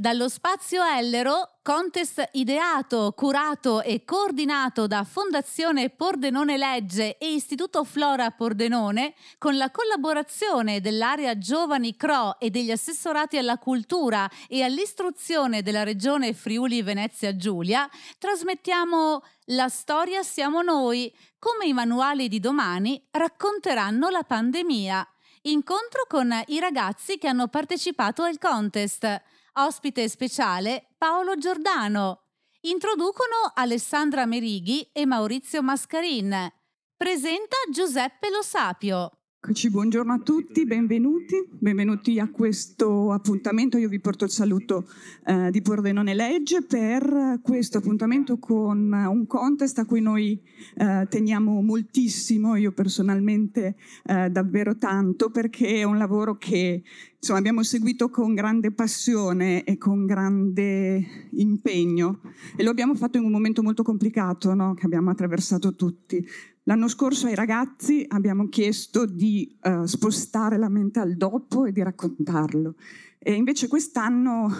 Dallo spazio Ellero, contest ideato, curato e coordinato da Fondazione Pordenone Legge e Istituto Flora Pordenone, con la collaborazione dell'area Giovani CRO e degli assessorati alla cultura e all'istruzione della Regione Friuli Venezia Giulia, trasmettiamo La storia siamo noi, come i manuali di domani racconteranno la pandemia. Incontro con i ragazzi che hanno partecipato al contest. Ospite speciale Paolo Giordano. Introducono Alessandra Merighi e Maurizio Mascarin. Presenta Giuseppe Lo Sapio. Eccoci, buongiorno a tutti, benvenuti, benvenuti a questo appuntamento. Io vi porto il saluto eh, di Pordenone Legge per questo appuntamento con un contest a cui noi eh, teniamo moltissimo, io personalmente eh, davvero tanto, perché è un lavoro che insomma, abbiamo seguito con grande passione e con grande impegno e lo abbiamo fatto in un momento molto complicato no? che abbiamo attraversato tutti. L'anno scorso ai ragazzi abbiamo chiesto di uh, spostare la mente al dopo e di raccontarlo. E invece quest'anno,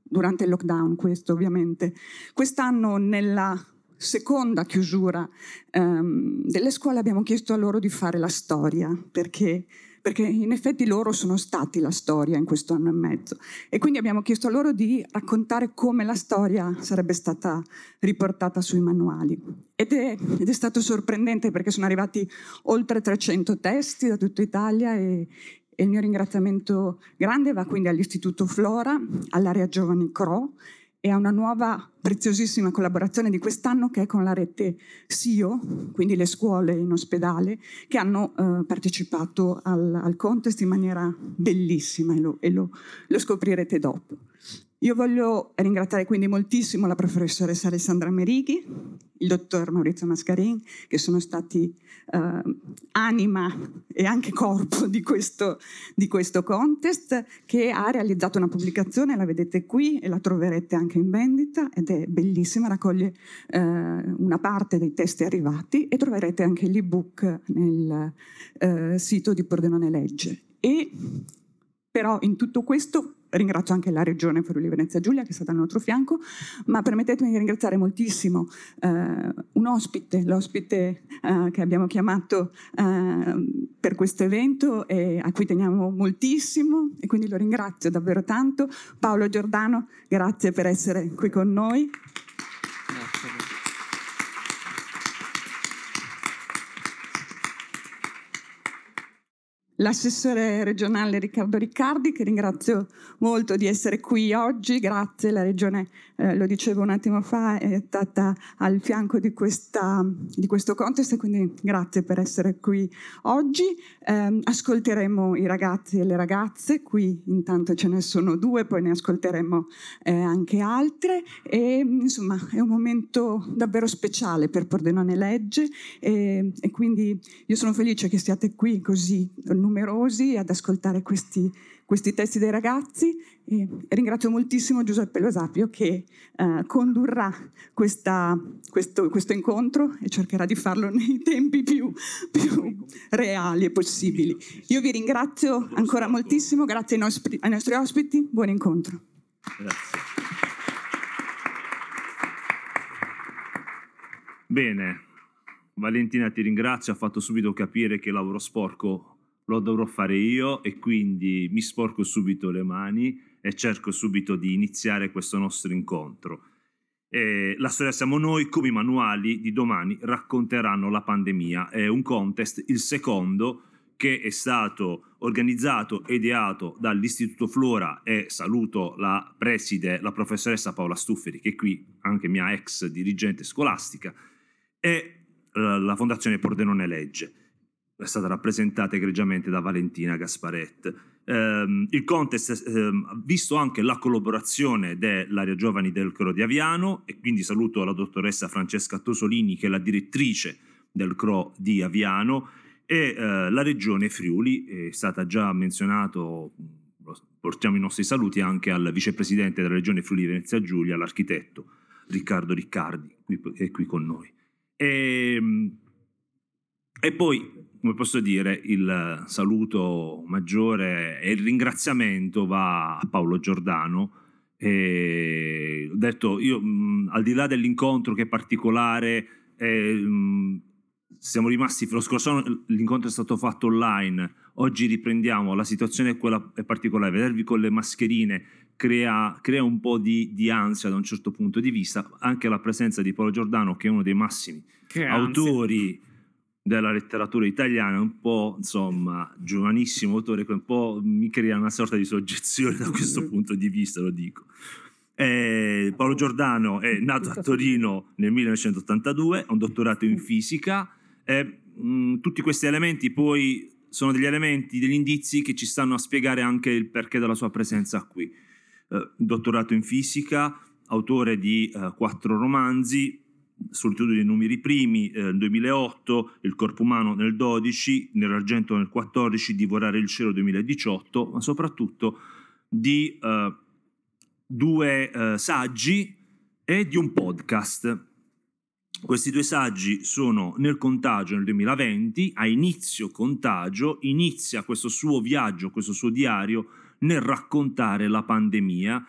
durante il lockdown questo ovviamente, quest'anno nella seconda chiusura um, delle scuole abbiamo chiesto a loro di fare la storia, perché perché in effetti loro sono stati la storia in questo anno e mezzo e quindi abbiamo chiesto a loro di raccontare come la storia sarebbe stata riportata sui manuali. Ed è, ed è stato sorprendente perché sono arrivati oltre 300 testi da tutta Italia e, e il mio ringraziamento grande va quindi all'Istituto Flora, all'area Giovani CRO e a una nuova preziosissima collaborazione di quest'anno che è con la rete SIO, quindi le scuole in ospedale, che hanno eh, partecipato al, al, contest in maniera bellissima e lo, e lo, lo scoprirete dopo. Io voglio ringraziare quindi moltissimo la professoressa Alessandra Merighi, il dottor Maurizio Mascarin, che sono stati eh, anima e anche corpo di questo, di questo, contest, che ha realizzato una pubblicazione, la vedete qui e la troverete anche in vendita ed è bellissima, raccoglie eh, una parte dei testi arrivati e troverete anche l'ebook nel eh, sito di Pordenone Legge. E però in tutto questo ringrazio anche la Regione Friuli Venezia Giulia che è stata al nostro fianco, ma permettetemi di ringraziare moltissimo eh, un ospite, l'ospite eh, che abbiamo chiamato eh, per questo evento e a cui teniamo moltissimo e quindi lo ringrazio davvero tanto. Paolo Giordano, grazie per essere qui con noi. L'assessore regionale Riccardo Riccardi, che ringrazio molto di essere qui oggi. Grazie, la Regione, eh, lo dicevo un attimo fa, è stata al fianco di, questa, di questo contest, quindi grazie per essere qui oggi. Eh, ascolteremo i ragazzi e le ragazze, qui intanto ce ne sono due, poi ne ascolteremo eh, anche altre. E, insomma, è un momento davvero speciale per Pordenone Legge e, e quindi io sono felice che siate qui così numerosi ad ascoltare questi, questi testi dei ragazzi e ringrazio moltissimo Giuseppe Losapio che eh, condurrà questa, questo, questo, incontro e cercherà di farlo nei tempi più, più reali e possibili. Io vi ringrazio ancora moltissimo, grazie ai nostri, ai nostri ospiti, buon incontro. Grazie. Bene, Valentina ti ringrazio, ha fatto subito capire che lavoro sporco lo dovrò fare io e quindi mi sporco subito le mani e cerco subito di iniziare questo nostro incontro. E la storia siamo noi, come i manuali di domani racconteranno la pandemia. È un contest, il secondo, che è stato organizzato e ideato dall'Istituto Flora e saluto la preside, la professoressa Paola Stufferi, che è qui, anche mia ex dirigente scolastica, e la Fondazione Pordenone Legge è stata rappresentata egregiamente da Valentina Gasparet. Um, il contest ha um, visto anche la collaborazione dell'area giovani del Cro di Aviano e quindi saluto la dottoressa Francesca Tosolini che è la direttrice del Cro di Aviano e uh, la regione Friuli è stata già menzionato portiamo i nostri saluti anche al vicepresidente della regione Friuli Venezia Giulia l'architetto Riccardo Riccardi che è qui con noi e, ehm, e poi come posso dire, il saluto maggiore e il ringraziamento va a Paolo Giordano. E ho detto, io mh, al di là dell'incontro che è particolare, eh, mh, siamo rimasti, lo scorso anno l'incontro è stato fatto online, oggi riprendiamo, la situazione è quella è particolare, vedervi con le mascherine crea, crea un po' di, di, ansia da un certo punto di vista, anche la presenza di Paolo Giordano che è uno dei massimi autori della letteratura italiana, un po' insomma giovanissimo autore, un po' mi crea una sorta di soggezione da questo punto di vista, lo dico. Eh, Paolo Giordano è nato a Torino nel 1982, ha un dottorato in fisica. Eh, mh, tutti questi elementi poi sono degli elementi, degli indizi che ci stanno a spiegare anche il perché della sua presenza qui. Eh, dottorato in fisica, autore di eh, quattro romanzi, solitudine numeri primi eh, nel 2008, Il corpo umano nel 12, Nell'argento nel 14, Divorare il cielo 2018, ma soprattutto di eh, due eh, saggi e di un podcast. Questi due saggi sono Nel contagio nel 2020, a inizio contagio, inizia questo suo viaggio, questo suo diario nel raccontare la pandemia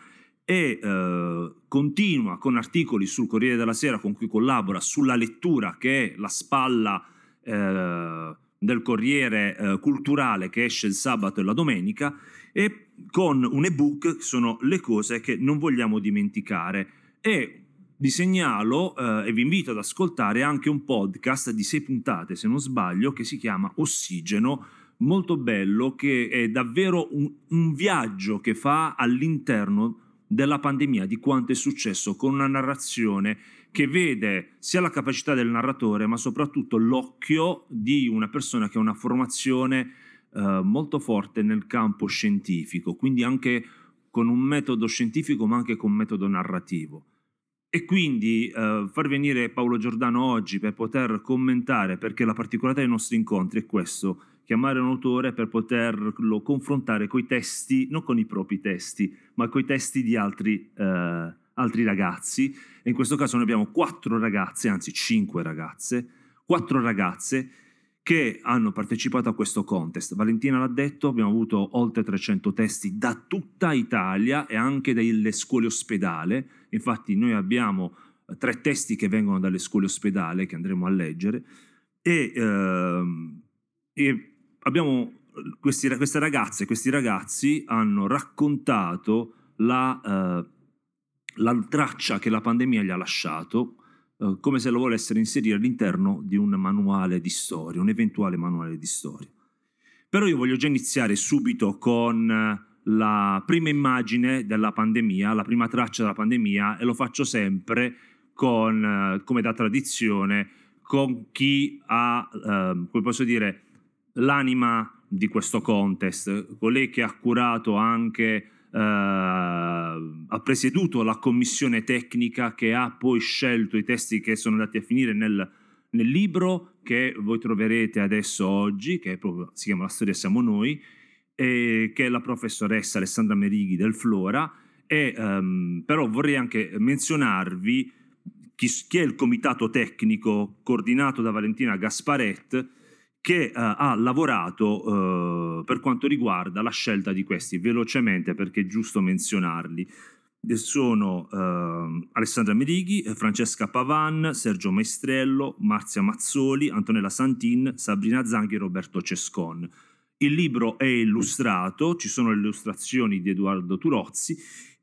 e eh, continua con articoli sul Corriere della Sera con cui collabora sulla lettura che è la spalla eh, del Corriere eh, culturale che esce il sabato e la domenica e con un ebook che sono le cose che non vogliamo dimenticare. E vi segnalo eh, e vi invito ad ascoltare anche un podcast di sei puntate se non sbaglio che si chiama Ossigeno. Molto bello che è davvero un, un viaggio che fa all'interno della pandemia, di quanto è successo, con una narrazione che vede sia la capacità del narratore, ma soprattutto l'occhio di una persona che ha una formazione eh, molto forte nel campo scientifico, quindi anche con un metodo scientifico, ma anche con un metodo narrativo. E quindi eh, far venire Paolo Giordano oggi per poter commentare, perché la particolarità dei nostri incontri è questo, chiamare un autore per poterlo confrontare con i testi, non con i propri testi, ma con i testi di altri, eh, altri ragazzi. E in questo caso noi abbiamo quattro ragazze, anzi cinque ragazze, quattro ragazze che hanno partecipato a questo contest. Valentina l'ha detto, abbiamo avuto oltre 300 testi da tutta Italia e anche dalle scuole ospedale. Infatti noi abbiamo eh, tre testi che vengono dalle scuole ospedale che andremo a leggere e, ehm, e abbiamo questi, queste ragazze, questi ragazzi hanno raccontato la, eh, la, traccia che la pandemia gli ha lasciato, eh, come se lo volessero inserire all'interno di un manuale di storia, un eventuale manuale di storia. Però io voglio già iniziare subito con la prima immagine della pandemia, la prima traccia della pandemia, e lo faccio sempre con, eh, come da tradizione, con chi ha, eh, come posso dire, l'anima di questo contest, colei che ha curato anche, eh, ha presieduto la commissione tecnica che ha poi scelto i testi che sono andati a finire nel, nel libro che voi troverete adesso oggi, che proprio, si chiama La storia siamo noi, e che è la professoressa Alessandra Merighi del Flora, e, um, però vorrei anche menzionarvi chi, chi è il comitato tecnico coordinato da Valentina Gasparet, che uh, ha lavorato uh, per quanto riguarda la scelta di questi, velocemente perché è giusto menzionarli. Sono uh, Alessandra Merighi, Francesca Pavan, Sergio Maestrello, Marzia Mazzoli, Antonella Santin, Sabrina Zanghi e Roberto Cescon. Il libro è illustrato, ci sono le illustrazioni di Edoardo Turozzi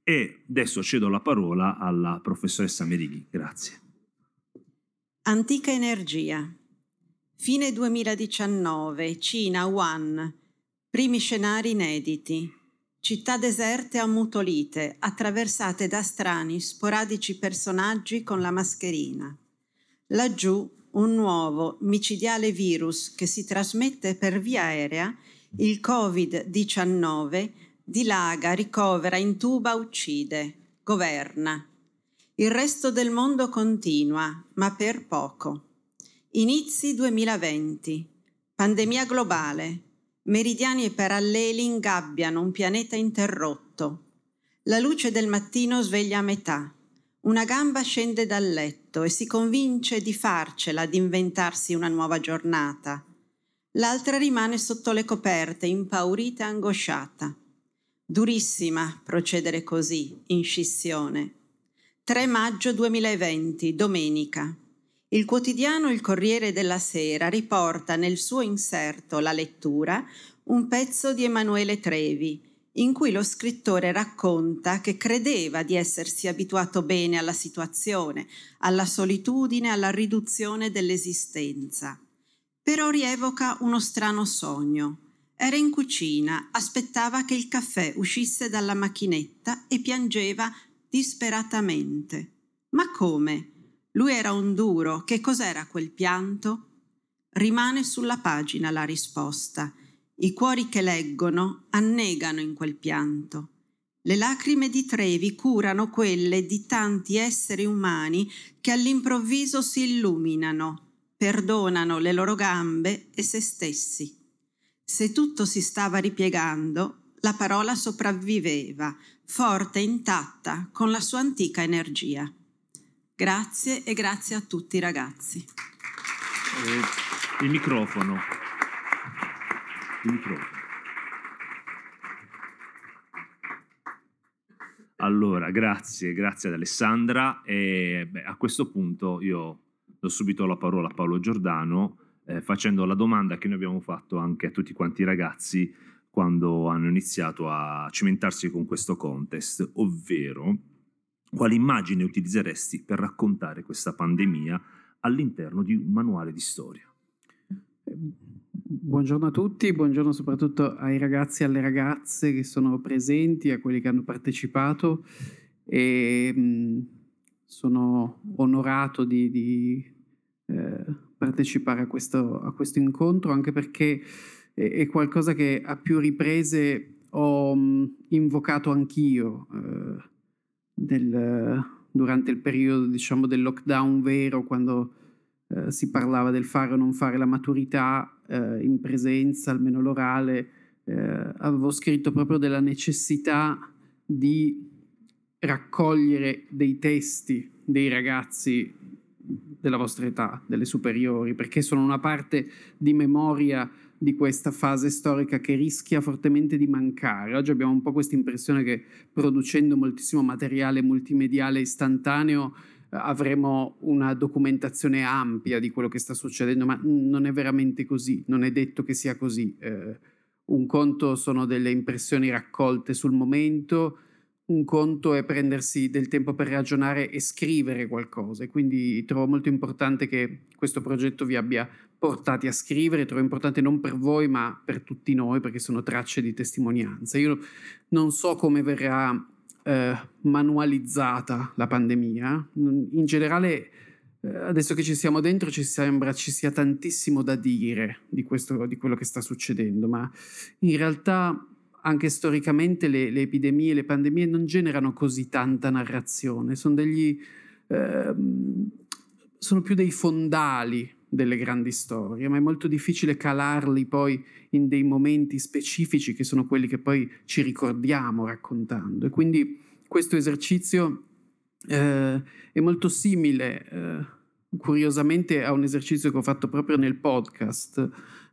e adesso cedo la parola alla professoressa Merighi. Grazie. Antica energia. Fine 2019, Cina, Wuhan. Primi scenari inediti. Città deserte ammutolite, attraversate da strani, sporadici personaggi con la mascherina. Laggiù un nuovo, micidiale virus che si trasmette per via aerea, il Covid-19, dilaga, ricovera, intuba, uccide, governa. Il resto del mondo continua, ma per poco. Inizi 2020. Pandemia globale. Meridiani e paralleli ingabbiano un pianeta interrotto. La luce del mattino sveglia a metà. Una gamba scende dal letto e si convince di farcela, di inventarsi una nuova giornata. L'altra rimane sotto le coperte, impaurita e angosciata. Durissima procedere così, in scissione. 3 maggio 2020, domenica. Il quotidiano Il Corriere della Sera riporta nel suo inserto La lettura un pezzo di Emanuele Trevi, in cui lo scrittore racconta che credeva di essersi abituato bene alla situazione, alla solitudine, alla riduzione dell'esistenza. Però rievoca uno strano sogno era in cucina, aspettava che il caffè uscisse dalla macchinetta e piangeva disperatamente. Ma come? Lui era un duro, che cos'era quel pianto? Rimane sulla pagina la risposta. I cuori che leggono annegano in quel pianto. Le lacrime di Trevi curano quelle di tanti esseri umani che all'improvviso si illuminano, perdonano le loro gambe e se stessi. Se tutto si stava ripiegando, la parola sopravviveva, forte e intatta, con la sua antica energia. Grazie e grazie a tutti ragazzi. Eh, il microfono. Il microfono. Allora, grazie, grazie ad Alessandra. E, beh, a questo punto io do subito la parola a Paolo Giordano eh, facendo la domanda che noi abbiamo fatto anche a tutti quanti i ragazzi quando hanno iniziato a cimentarsi con questo contest, ovvero quale immagine utilizzeresti per raccontare questa pandemia all'interno di un manuale di storia? Buongiorno a tutti, buongiorno soprattutto ai ragazzi e alle ragazze che sono presenti, a quelli che hanno partecipato e mh, sono onorato di, di eh, partecipare a questo, a questo, incontro, anche perché è, è, qualcosa che a più riprese ho mh, invocato anch'io eh, del, durante il periodo diciamo, del lockdown vero, quando eh, si parlava del fare o non fare la maturità eh, in presenza, almeno l'orale, eh, avevo scritto proprio della necessità di raccogliere dei testi dei ragazzi della vostra età, delle superiori, perché sono una parte di memoria di questa fase storica che rischia fortemente di mancare. Oggi abbiamo un po' questa impressione che producendo moltissimo materiale multimediale istantaneo eh, avremo una documentazione ampia di quello che sta succedendo, ma non è veramente così, non è detto che sia così. Eh, un conto sono delle impressioni raccolte sul momento, un conto è prendersi del tempo per ragionare e scrivere qualcosa quindi trovo molto importante che questo progetto vi abbia portati a scrivere, trovo importante non per voi ma per tutti noi perché sono tracce di testimonianza. Io non so come verrà eh, manualizzata la pandemia, in generale eh, adesso che ci siamo dentro ci sembra ci sia tantissimo da dire di, questo, di quello che sta succedendo, ma in realtà anche storicamente le, le, epidemie, le pandemie non generano così tanta narrazione, sono degli... Eh, sono più dei fondali delle grandi storie, ma è molto difficile calarli poi in dei momenti specifici che sono quelli che poi ci ricordiamo raccontando. E quindi questo esercizio eh, è molto simile, eh, curiosamente, a un esercizio che ho fatto proprio nel podcast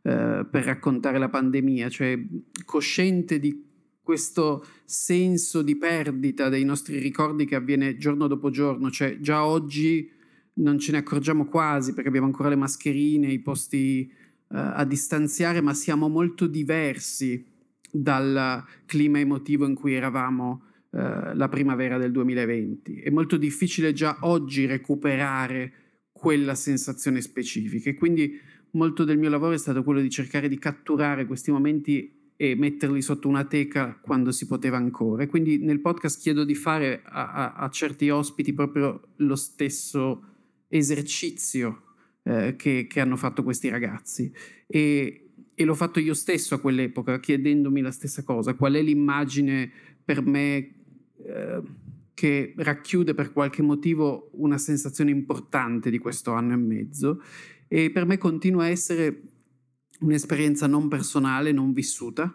eh, per raccontare la pandemia, cioè cosciente di questo senso di perdita dei nostri ricordi che avviene giorno dopo giorno, cioè già oggi non ce ne accorgiamo quasi perché abbiamo ancora le mascherine, i posti uh, a distanziare, ma siamo molto diversi dal clima emotivo in cui eravamo uh, la primavera del 2020. È molto difficile già oggi recuperare quella sensazione specifica e quindi molto del mio lavoro è stato quello di cercare di catturare questi momenti e metterli sotto una teca quando si poteva ancora. E quindi nel podcast chiedo di fare a, a, a certi ospiti proprio lo stesso esercizio eh, che, che, hanno fatto questi ragazzi. E, e l'ho fatto io stesso a quell'epoca, chiedendomi la stessa cosa, qual è l'immagine per me eh, che racchiude per qualche motivo una sensazione importante di questo anno e mezzo e per me continua a essere un'esperienza non personale, non vissuta,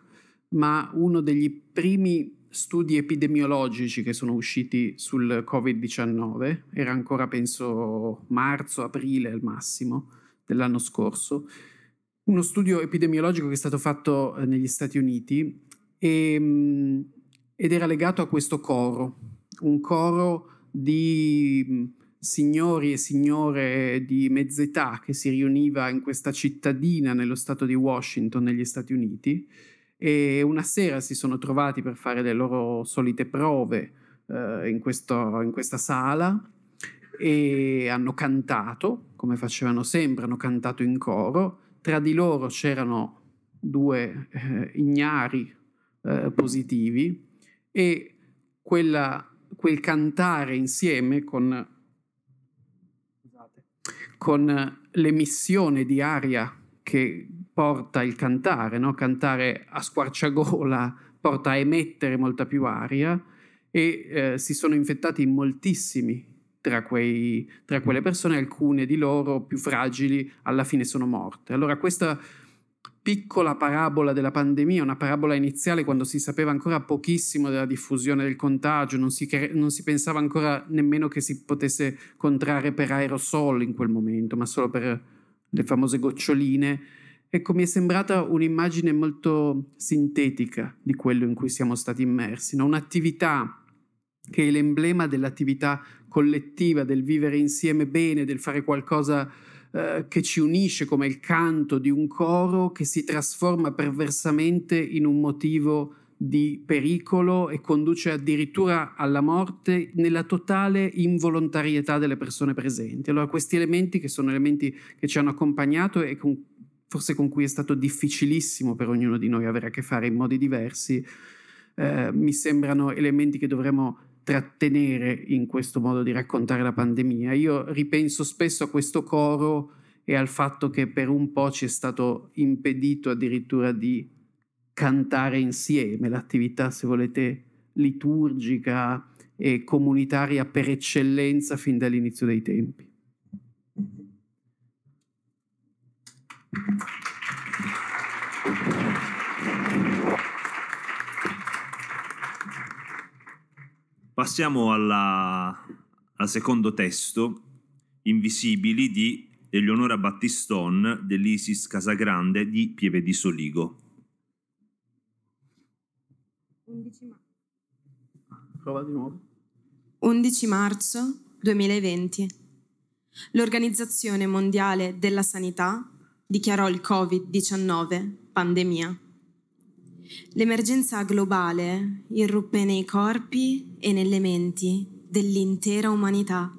ma uno degli primi studi epidemiologici che sono usciti sul Covid-19, era ancora penso marzo, aprile al massimo dell'anno scorso, uno studio epidemiologico che è stato fatto eh, negli Stati Uniti e, ed era legato a questo coro, un coro di signori e signore di mezz'età che si riuniva in questa cittadina nello stato di Washington negli Stati Uniti e una sera si sono trovati per fare le loro solite prove eh, in, questo, in questa sala e hanno cantato, come facevano sempre, hanno cantato in coro. Tra di loro c'erano due eh, ignari eh, positivi e quella, quel cantare insieme con, con l'emissione di aria che porta il cantare, no? cantare a squarciagola porta a emettere molta più aria e eh, si sono infettati moltissimi tra, quei, tra, quelle persone, alcune di loro più fragili alla fine sono morte. Allora questa piccola parabola della pandemia, una parabola iniziale quando si sapeva ancora pochissimo della diffusione del contagio, non si, non si pensava ancora nemmeno che si potesse contrarre per aerosol in quel momento, ma solo per le famose goccioline. Ecco, mi è sembrata un'immagine molto sintetica di quello in cui siamo stati immersi, no? un'attività che è l'emblema dell'attività collettiva, del vivere insieme bene, del fare qualcosa eh, che ci unisce come il canto di un coro che si trasforma perversamente in un motivo di pericolo e conduce addirittura alla morte nella totale involontarietà delle persone presenti. Allora questi elementi che sono elementi che ci hanno accompagnato e con, forse con cui è stato difficilissimo per ognuno di noi avere a che fare in modi diversi, eh, mi sembrano elementi che dovremmo trattenere in questo modo di raccontare la pandemia. Io ripenso spesso a questo coro e al fatto che per un po' ci è stato impedito addirittura di cantare insieme, l'attività, se volete, liturgica e comunitaria per eccellenza fin dall'inizio dei tempi. Passiamo alla, al secondo testo, Invisibili di Eleonora Battiston dell'Isis Casagrande di Pieve di Soligo. 11 marzo. Prova di nuovo. 11 marzo 2020. L'Organizzazione Mondiale della Sanità dichiarò il Covid-19 pandemia. L'emergenza globale irruppe nei corpi e nelle menti dell'intera umanità,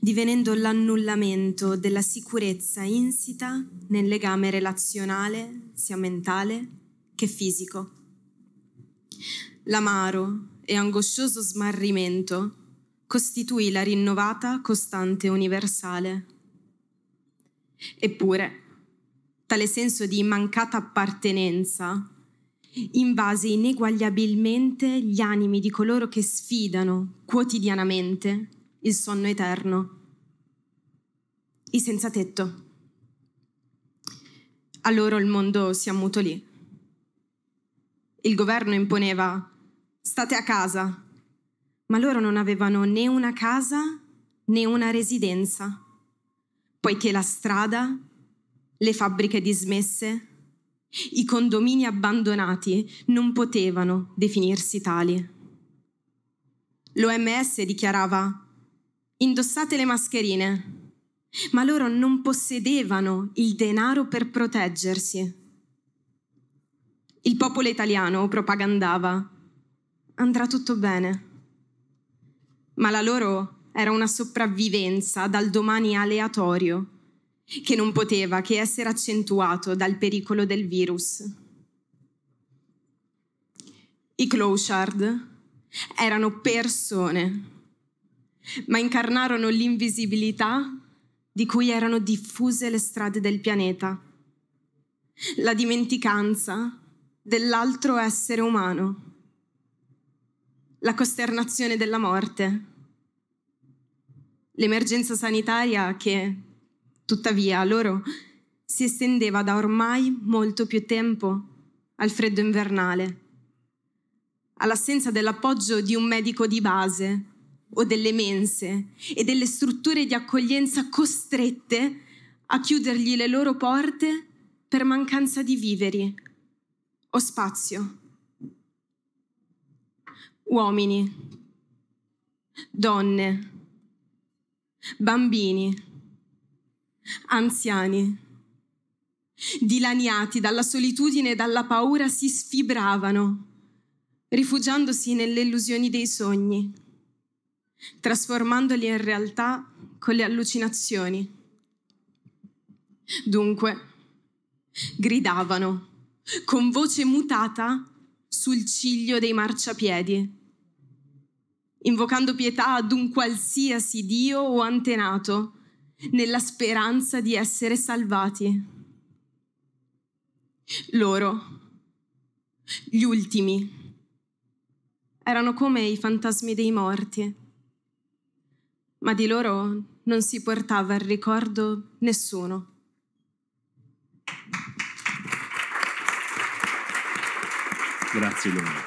divenendo l'annullamento della sicurezza insita nel legame relazionale, sia mentale che fisico. L'amaro e angoscioso smarrimento costituì la rinnovata costante universale. Eppure, tale senso di mancata appartenenza invase ineguagliabilmente gli animi di coloro che sfidano quotidianamente il sonno eterno. I senza tetto. A loro il mondo si ammutolì. Il governo imponeva state a casa, ma loro non avevano né una casa né una residenza, poiché la strada, le fabbriche dismesse, i condomini abbandonati non potevano definirsi tali. L'OMS dichiarava indossate le mascherine, ma loro non possedevano il denaro per proteggersi. Il popolo italiano propagandava. Andrà tutto bene, ma la loro era una sopravvivenza dal domani aleatorio che non poteva che essere accentuato dal pericolo del virus. I Clouchard erano persone, ma incarnarono l'invisibilità di cui erano diffuse le strade del pianeta, la dimenticanza dell'altro essere umano, la costernazione della morte, l'emergenza sanitaria che Tuttavia loro si estendeva da ormai molto più tempo al freddo invernale, all'assenza dell'appoggio di un medico di base o delle mense e delle strutture di accoglienza costrette a chiudergli le loro porte per mancanza di viveri o spazio. uomini, donne, bambini, anziani, dilaniati dalla solitudine e dalla paura, si sfibravano, rifugiandosi nelle illusioni dei sogni, trasformandoli in realtà con le allucinazioni. Dunque, gridavano con voce mutata sul ciglio dei marciapiedi, invocando pietà ad un qualsiasi dio o antenato, nella speranza di essere salvati. Loro, gli ultimi, erano come i fantasmi dei morti, ma di loro non si portava al ricordo nessuno. Grazie Leonora.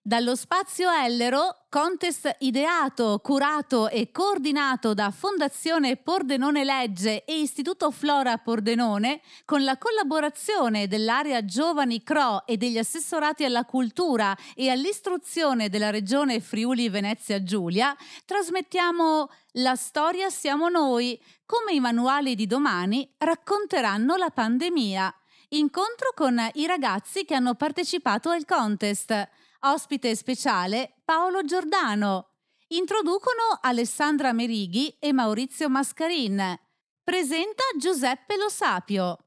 Dallo spazio Ellero, contest ideato, curato e coordinato da Fondazione Pordenone Legge e Istituto Flora Pordenone, con la collaborazione dell'area Giovani CRO e degli assessorati alla cultura e all'istruzione della Regione Friuli Venezia Giulia, trasmettiamo La storia siamo noi, come i manuali di domani racconteranno la pandemia. Incontro con i ragazzi che hanno partecipato al contest. Ospite speciale Paolo Giordano. Introducono Alessandra Merighi e Maurizio Mascarin. Presenta Giuseppe Lo Sapio.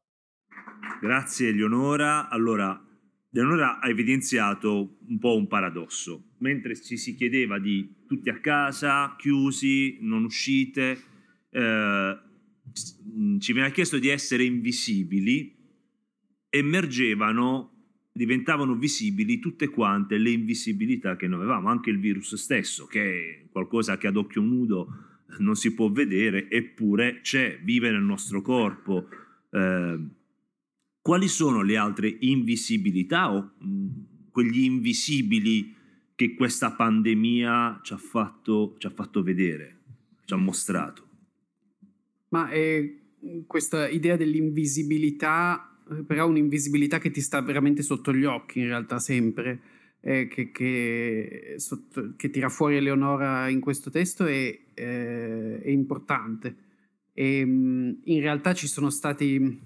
Grazie Eleonora. Allora, Eleonora ha evidenziato un po' un paradosso. Mentre ci si chiedeva di tutti a casa, chiusi, non uscite, eh, ci veniva chiesto di essere invisibili, emergevano diventavano visibili tutte quante le invisibilità che noi avevamo, anche il virus stesso, che è qualcosa che ad occhio nudo non si può vedere, eppure c'è, vive nel nostro corpo. Eh, quali sono le altre invisibilità o mh, quegli invisibili che questa pandemia ci ha fatto, ci ha fatto vedere, ci ha mostrato? Ma eh, questa idea dell'invisibilità però un'invisibilità che ti sta veramente sotto gli occhi in realtà sempre, eh, che, che, sotto, che, tira fuori Eleonora in questo testo è, eh, è importante. E, in realtà ci sono stati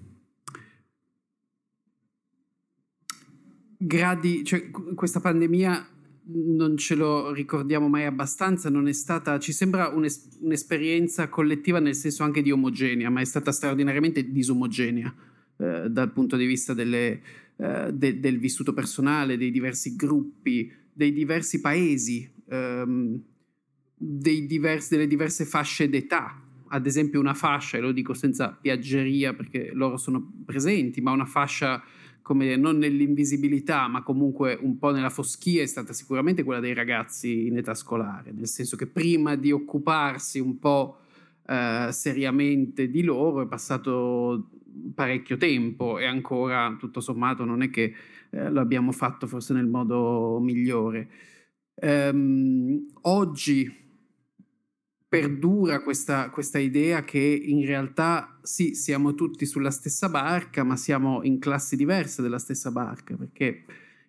gradi, cioè questa pandemia non ce lo ricordiamo mai abbastanza, non è stata, ci sembra un'es- un'esperienza collettiva nel senso anche di omogenea, ma è stata straordinariamente disomogenea eh, dal punto di vista delle, eh, de, del vissuto personale, dei diversi gruppi, dei diversi paesi, ehm, diversi, delle diverse fasce d'età. Ad esempio una fascia, e lo dico senza piaggeria perché loro sono presenti, ma una fascia come non nell'invisibilità, ma comunque un po' nella foschia, è stata sicuramente quella dei ragazzi in età scolare, nel senso che prima di occuparsi un po' eh, seriamente di loro è passato parecchio tempo e ancora tutto sommato non è che eh, lo abbiamo fatto forse nel modo migliore. Ehm, oggi perdura questa, questa, idea che in realtà sì, siamo tutti sulla stessa barca, ma siamo in classi diverse della stessa barca, perché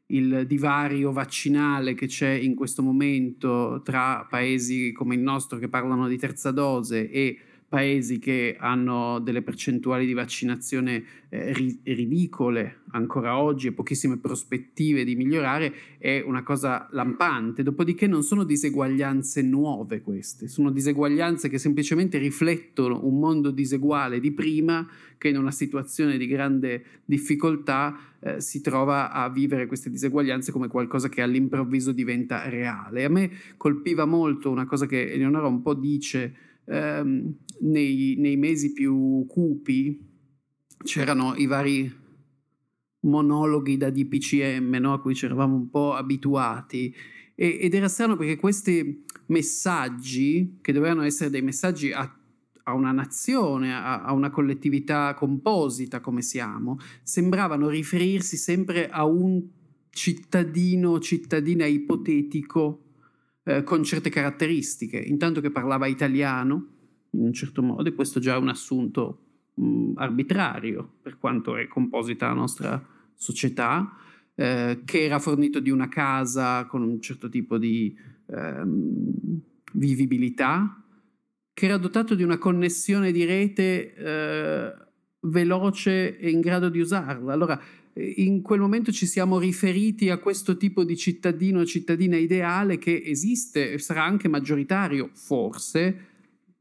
il divario vaccinale che c'è in questo momento tra paesi come il nostro che parlano di terza dose e paesi che hanno delle percentuali di vaccinazione eh, ri- ridicole ancora oggi e pochissime prospettive di migliorare è una cosa lampante. Dopodiché non sono diseguaglianze nuove queste, sono diseguaglianze che semplicemente riflettono un mondo diseguale di prima che in una situazione di grande difficoltà eh, si trova a vivere queste diseguaglianze come qualcosa che all'improvviso diventa reale. A me colpiva molto una cosa che Eleonora un po' dice ehm, nei, nei, mesi più cupi c'erano i vari monologhi da DPCM no? a cui ci eravamo un po' abituati e, ed era strano perché questi messaggi che dovevano essere dei messaggi a, a una nazione, a, a, una collettività composita come siamo, sembravano riferirsi sempre a un cittadino cittadina ipotetico eh, con certe caratteristiche, intanto che parlava italiano in un certo modo, e questo già è un assunto mh, arbitrario per quanto è composita la nostra società, eh, che era fornito di una casa con un certo tipo di ehm, vivibilità, che era dotato di una connessione di rete eh, veloce e in grado di usarla. Allora, in quel momento ci siamo riferiti a questo tipo di cittadino o cittadina ideale che esiste e sarà anche maggioritario, forse,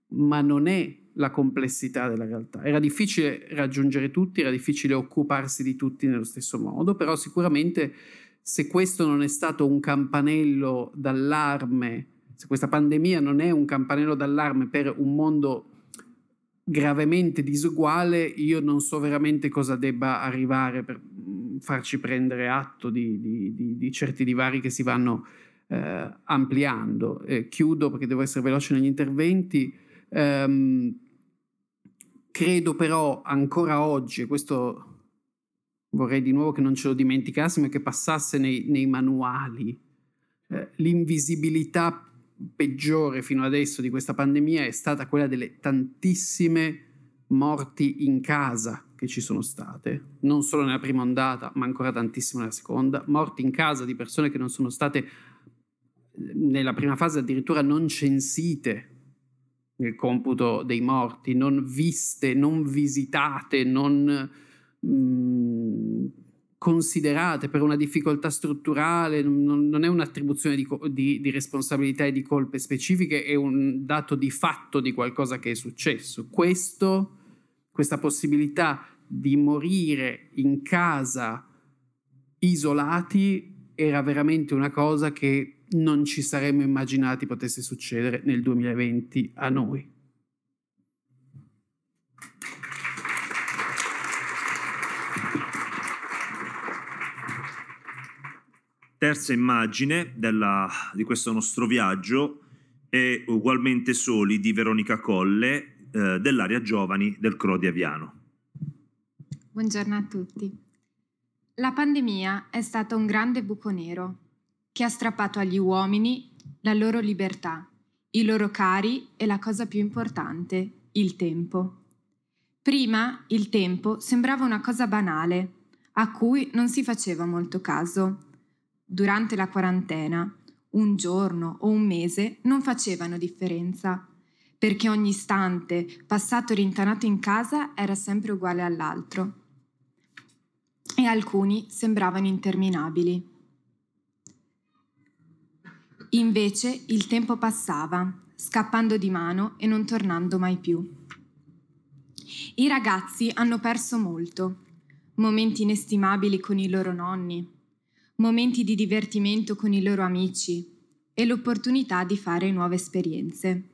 ma non è la complessità della realtà. Era difficile raggiungere tutti, era difficile occuparsi di tutti nello stesso modo, però sicuramente se questo non è stato un campanello d'allarme, se questa pandemia non è un campanello d'allarme per un mondo gravemente disuguale, io non so veramente cosa debba arrivare per mm, farci prendere atto di, di, di, di certi divari che si vanno eh, ampliando. Eh, chiudo perché devo essere veloce negli interventi. Um, credo però ancora oggi, e questo vorrei di nuovo che non ce lo dimenticassimo e che passasse nei, nei manuali, eh, l'invisibilità peggiore fino adesso di questa pandemia è stata quella delle tantissime morti in casa che ci sono state, non solo nella prima ondata, ma ancora tantissime nella seconda, morti in casa di persone che non sono state nella prima fase addirittura non censite nel computo dei morti, non viste, non visitate, non mh, mm, considerate per una difficoltà strutturale, non, non è un'attribuzione di, di, di, responsabilità e di colpe specifiche, è un dato di fatto di qualcosa che è successo. Questo, questa possibilità di morire in casa isolati era veramente una cosa che non ci saremmo immaginati potesse succedere nel 2020 a noi. Terza immagine della, di questo nostro viaggio è Ugualmente Soli di Veronica Colle eh, dell'area giovani del Crodi Aviano. Buongiorno a tutti. La pandemia è stata un grande buco nero che ha strappato agli uomini la loro libertà, i loro cari e la cosa più importante, il tempo. Prima il tempo sembrava una cosa banale, a cui non si faceva molto caso durante la quarantena, un giorno o un mese non facevano differenza, perché ogni istante passato rintanato in casa era sempre uguale all'altro. E alcuni sembravano interminabili. Invece il tempo passava, scappando di mano e non tornando mai più. I ragazzi hanno perso molto, momenti inestimabili con i loro nonni, momenti di divertimento con i loro amici e l'opportunità di fare nuove esperienze.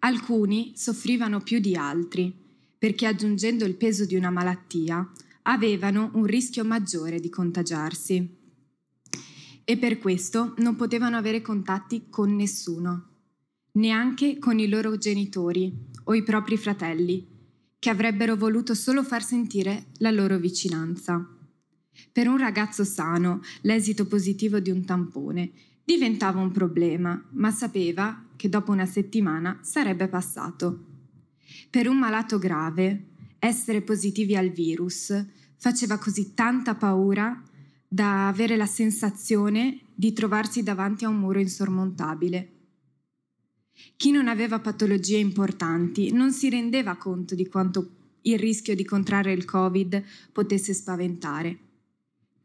Alcuni soffrivano più di altri perché aggiungendo il peso di una malattia avevano un rischio maggiore di contagiarsi e per questo non potevano avere contatti con nessuno, neanche con i loro genitori o i propri fratelli, che avrebbero voluto solo far sentire la loro vicinanza. Per un ragazzo sano, l'esito positivo di un tampone diventava un problema, ma sapeva che dopo una settimana sarebbe passato. Per un malato grave, essere positivi al virus faceva così tanta paura da avere la sensazione di trovarsi davanti a un muro insormontabile. Chi non aveva patologie importanti non si rendeva conto di quanto il rischio di contrarre il Covid potesse spaventare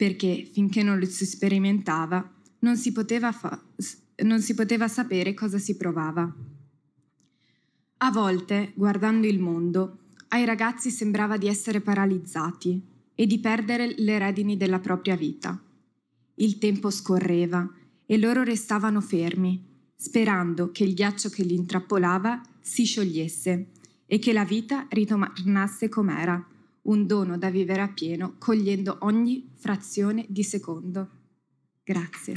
perché finché non lo si sperimentava non si poteva, fa- non si poteva sapere cosa si provava. A volte, guardando il mondo, ai ragazzi sembrava di essere paralizzati e di perdere le redini della propria vita. Il tempo scorreva e loro restavano fermi, sperando che il ghiaccio che li intrappolava si sciogliesse e che la vita ritornasse com'era, un dono da vivere a pieno, cogliendo ogni frazione di secondo. Grazie.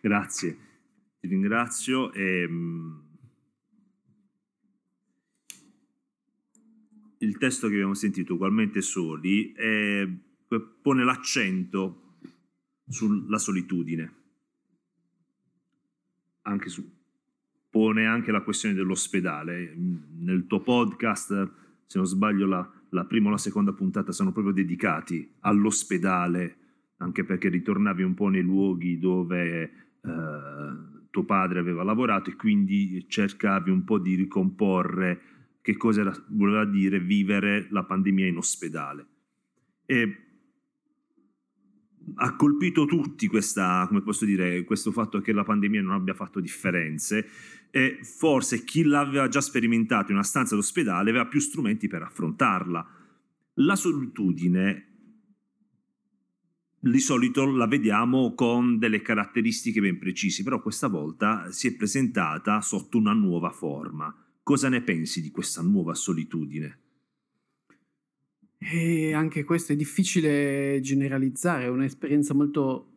Grazie, ti ringrazio. E, um, il testo che abbiamo sentito, ugualmente soli, è, pone l'accento sulla solitudine. Anche su, pone anche la questione dell'ospedale. Nel tuo podcast, se non sbaglio, la, la prima o la seconda puntata sono proprio dedicati all'ospedale, anche perché ritornavi un po' nei luoghi dove eh, tuo padre aveva lavorato e quindi cercavi un po' di ricomporre che cosa era, voleva dire vivere la pandemia in ospedale. E ha colpito tutti questa, come posso dire, questo fatto che la pandemia non abbia fatto differenze e forse chi l'aveva già sperimentato in una stanza d'ospedale aveva più strumenti per affrontarla. La solitudine di solito la vediamo con delle caratteristiche ben precise, però questa volta si è presentata sotto una nuova forma. Cosa ne pensi di questa nuova solitudine? E anche questo è difficile generalizzare, è un'esperienza molto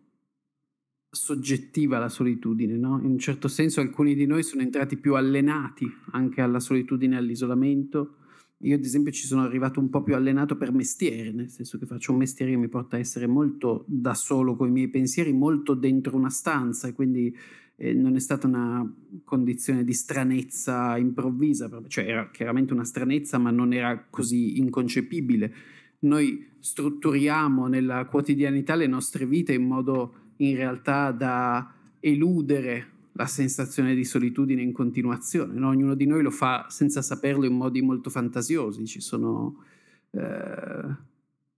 soggettiva la solitudine, no? In un certo senso alcuni di noi sono entrati più allenati anche alla solitudine all'isolamento, io ad esempio ci sono arrivato un po' più allenato per mestiere, nel senso che faccio un mestiere che mi porta a essere molto da solo con i miei pensieri, molto dentro una stanza e quindi eh, non è stata una condizione di stranezza improvvisa, cioè era chiaramente una stranezza ma non era così inconcepibile. Noi strutturiamo nella quotidianità le nostre vite in modo in realtà da eludere la sensazione di solitudine in continuazione. No? Ognuno di noi lo fa senza saperlo in modi molto fantasiosi. Ci sono eh,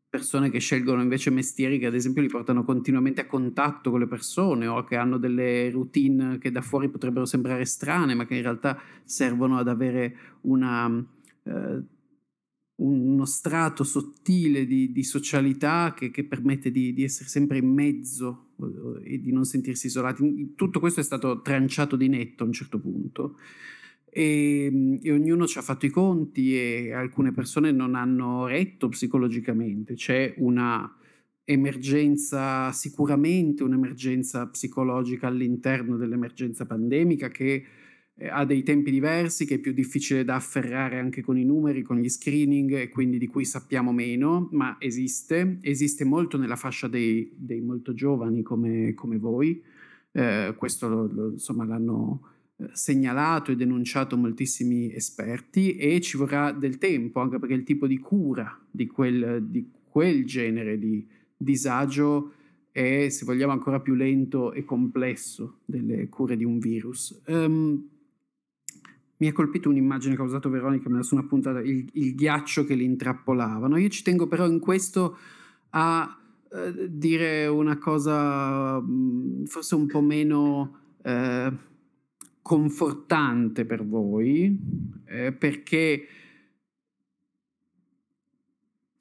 persone che scelgono invece mestieri che ad esempio li portano continuamente a contatto con le persone o che hanno delle routine che da fuori potrebbero sembrare strane, ma che in realtà servono ad avere una... Eh, uno strato sottile di, di socialità che, che permette di, di, essere sempre in mezzo eh, e di non sentirsi isolati. Tutto questo è stato tranciato di netto a un certo punto e, e ognuno ci ha fatto i conti e alcune persone non hanno retto psicologicamente. C'è una emergenza, sicuramente un'emergenza psicologica all'interno dell'emergenza pandemica che eh, ha dei tempi diversi, che è più difficile da afferrare anche con i numeri, con gli screening e quindi di cui sappiamo meno, ma esiste, esiste molto nella fascia dei, dei molto giovani come, come voi, eh, questo lo, lo, insomma l'hanno segnalato e denunciato moltissimi esperti e ci vorrà del tempo anche perché il tipo di cura di quel, di quel genere di disagio è, se vogliamo, ancora più lento e complesso delle cure di un virus. Um, mi ha colpito un'immagine che ha usato Veronica, me la sono appuntata, il, il ghiaccio che li intrappolavano. Io ci tengo però in questo a eh, dire una cosa mh, forse un po' meno eh, confortante per voi, eh, perché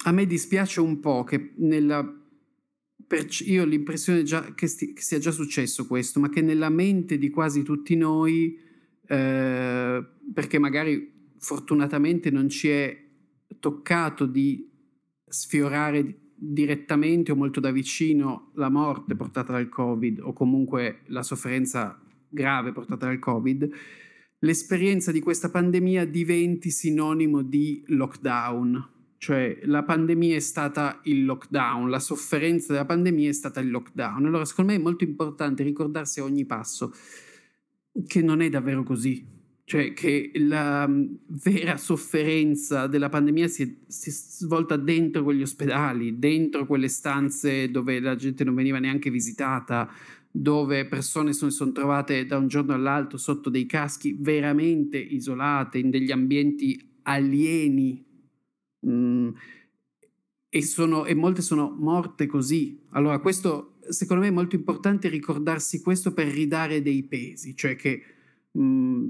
a me dispiace un po' che nella io ho l'impressione che, sti, che, sia già successo questo, ma che nella mente di quasi tutti noi eh, perché magari fortunatamente non ci è toccato di sfiorare direttamente o molto da vicino la morte portata dal Covid o comunque la sofferenza grave portata dal Covid, l'esperienza di questa pandemia diventi sinonimo di lockdown. Cioè la pandemia è stata il lockdown, la sofferenza della pandemia è stata il lockdown. Allora secondo me è molto importante ricordarsi a ogni passo che non è davvero così, cioè che la mm, vera sofferenza della pandemia si è, si è, svolta dentro quegli ospedali, dentro quelle stanze dove la gente non veniva neanche visitata, dove persone si sono trovate da un giorno all'altro sotto dei caschi veramente isolate, in degli ambienti alieni. Mm, e, sono, e molte sono morte così. Allora questo secondo me è molto importante ricordarsi questo per ridare dei pesi, cioè che mh,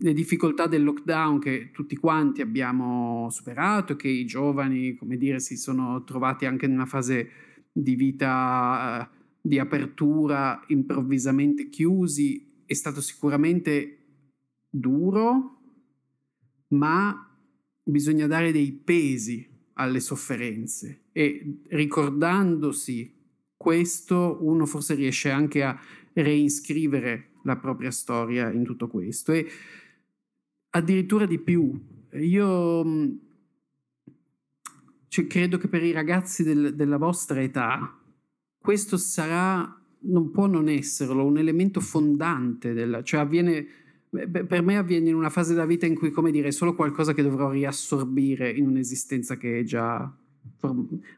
le difficoltà del lockdown che tutti quanti abbiamo superato, che i giovani, come dire, si sono trovati anche in una fase di vita di apertura improvvisamente chiusi, è stato sicuramente duro, ma bisogna dare dei pesi alle sofferenze e ricordandosi questo uno forse riesce anche a reinscrivere la propria storia in tutto questo e addirittura di più. Io mm, cioè, credo che per i ragazzi del, della vostra età, questo sarà, non può non esserlo, un elemento fondante, della, cioè avviene, per me avviene in una fase della vita in cui, come dire, è solo qualcosa che dovrò riassorbire in un'esistenza che è già...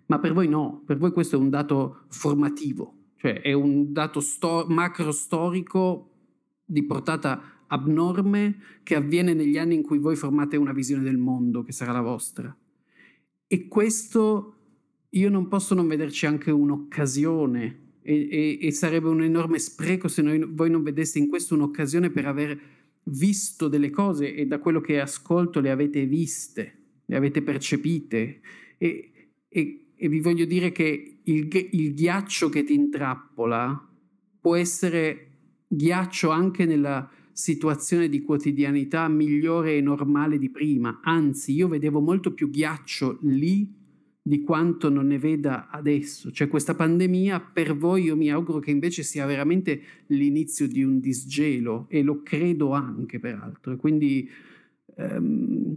Ma per voi no, per voi questo è un dato formativo, cioè è un dato sto- macro storico di portata abnorme che avviene negli anni in cui voi formate una visione del mondo che sarà la vostra. E questo io non posso non vederci anche un'occasione e, e, e sarebbe un enorme spreco se noi, voi non vedeste in questo un'occasione per aver visto delle cose e da quello che ascolto le avete viste, le avete percepite. E, e vi voglio dire che il, il ghiaccio che ti intrappola può essere ghiaccio anche nella situazione di quotidianità migliore e normale di prima, anzi io vedevo molto più ghiaccio lì di quanto non ne veda adesso. Cioè questa pandemia per voi io mi auguro che invece sia veramente l'inizio di un disgelo e lo credo anche peraltro. Quindi um,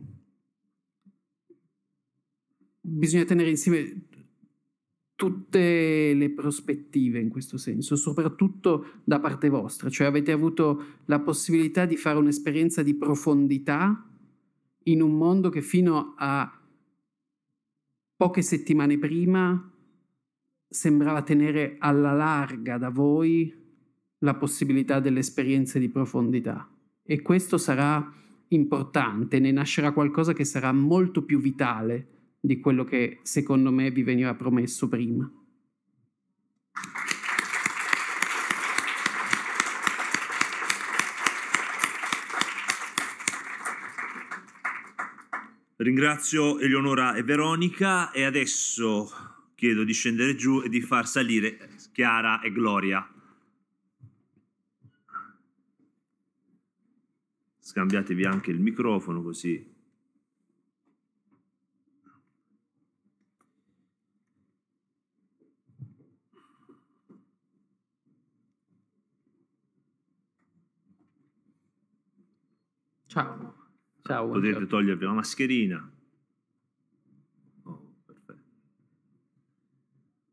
bisogna tenere insieme tutte le prospettive in questo senso, soprattutto da parte vostra, cioè avete avuto la possibilità di fare un'esperienza di profondità in un mondo che fino a poche settimane prima sembrava tenere alla larga da voi la possibilità delle esperienze di profondità. E questo sarà importante, ne nascerà qualcosa che sarà molto più vitale di quello che secondo me vi veniva promesso prima. Ringrazio Eleonora e Veronica e adesso chiedo di scendere giù e di far salire Chiara e Gloria. Scambiatevi anche il microfono così. Ciao. Ciao, Potete ciao. togliervi la mascherina. Oh, perfetto.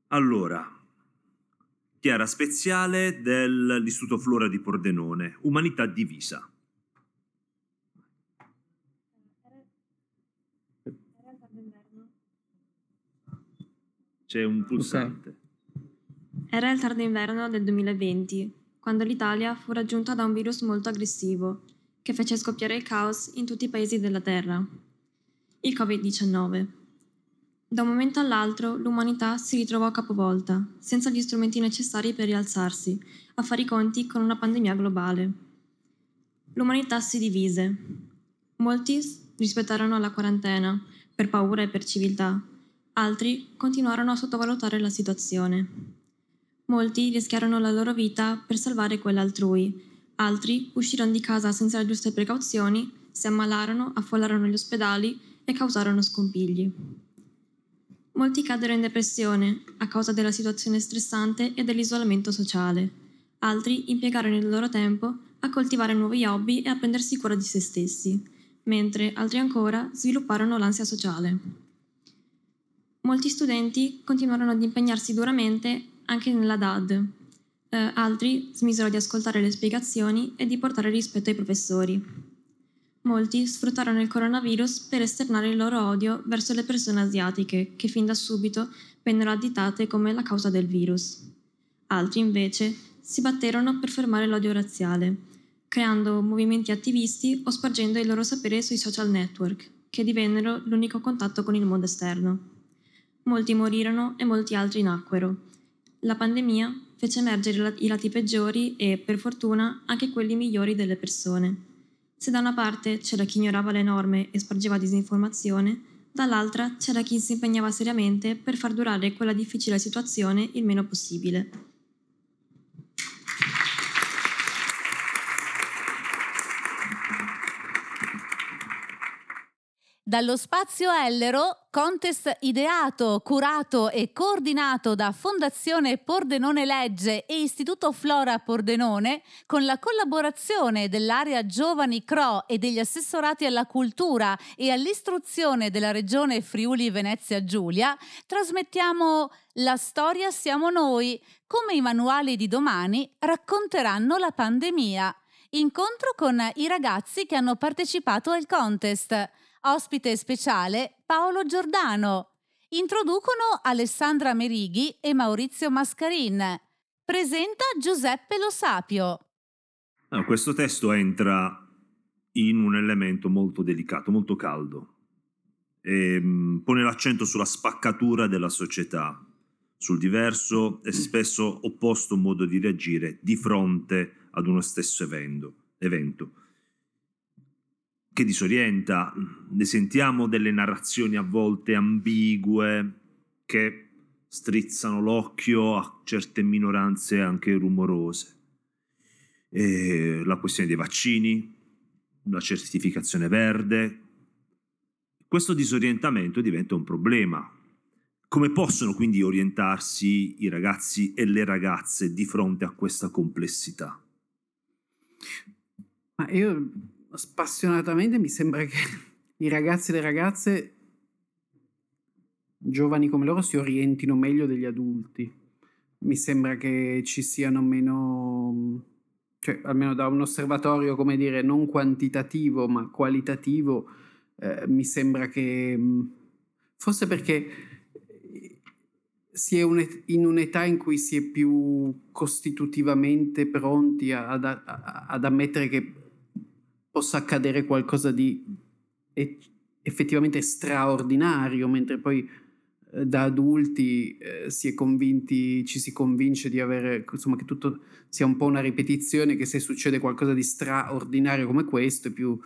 Allora, Chiara Speziale dell'Istituto Flora di Pordenone, Umanità divisa. C'è un pulsante. Era il tardo inverno del 2020, quando l'Italia fu raggiunta da un virus molto aggressivo che fece scoppiare il caos in tutti i paesi della Terra. Il Covid-19. Da un momento all'altro l'umanità si ritrovò capovolta, senza gli strumenti necessari per rialzarsi, a fare i conti con una pandemia globale. L'umanità si divise. Molti rispettarono la quarantena, per paura e per civiltà. Altri continuarono a sottovalutare la situazione. Molti rischiarono la loro vita per salvare quella altrui, Altri uscirono di casa senza le giuste precauzioni, si ammalarono, affollarono gli ospedali e causarono scompigli. Molti caddero in depressione a causa della situazione stressante e dell'isolamento sociale. Altri impiegarono il loro tempo a coltivare nuovi hobby e a prendersi cura di se stessi, mentre altri ancora svilupparono l'ansia sociale. Molti studenti continuarono ad impegnarsi duramente anche nella DAD, eh, altri smisero di ascoltare le spiegazioni e di portare rispetto ai professori. Molti sfruttarono il coronavirus per esternare il loro odio verso le persone asiatiche, che fin da subito vennero additate come la causa del virus. Altri, invece, si batterono per fermare l'odio razziale, creando movimenti attivisti o spargendo il loro sapere sui social network, che divennero l'unico contatto con il mondo esterno. Molti morirono e molti altri nacquero. La pandemia fece emergere i lati peggiori e, per fortuna, anche quelli migliori delle persone. Se da una parte c'era chi ignorava le norme e spargeva disinformazione, dall'altra c'era chi si impegnava seriamente per far durare quella difficile situazione il meno possibile. Dallo spazio Ellero contest ideato, curato e coordinato da Fondazione Pordenone Legge e Istituto Flora Pordenone, con la collaborazione dell'area Giovani CRO e degli assessorati alla cultura e all'istruzione della Regione Friuli Venezia Giulia, trasmettiamo La storia siamo noi, come i manuali di domani racconteranno la pandemia. Incontro con i ragazzi che hanno partecipato al contest. Ospite speciale Paolo Giordano. Introducono Alessandra Merighi e Maurizio Mascarin. Presenta Giuseppe Lo Sapio. No, questo testo entra in un elemento molto delicato, molto caldo. E, mh, pone l'accento sulla spaccatura della società, sul diverso e spesso opposto modo di reagire di fronte ad uno stesso evento. evento che disorienta, ne sentiamo delle narrazioni a volte ambigue che strizzano l'occhio a certe minoranze anche rumorose. E la questione dei vaccini, la certificazione verde. Questo disorientamento diventa un problema. Come possono quindi orientarsi i ragazzi e le ragazze di fronte a questa complessità? Ma io spassionatamente mi sembra che i ragazzi e le ragazze giovani come loro si orientino meglio degli adulti. Mi sembra che ci siano meno, cioè almeno da un osservatorio, come dire, non quantitativo ma qualitativo, eh, mi sembra che forse perché si è in un'età in cui si è più costitutivamente pronti ad, ad ammettere che possa accadere qualcosa di effettivamente straordinario, mentre poi eh, da adulti eh, si convinti, ci si convince di avere, insomma, che tutto sia un po' una ripetizione, che se succede qualcosa di straordinario come questo è più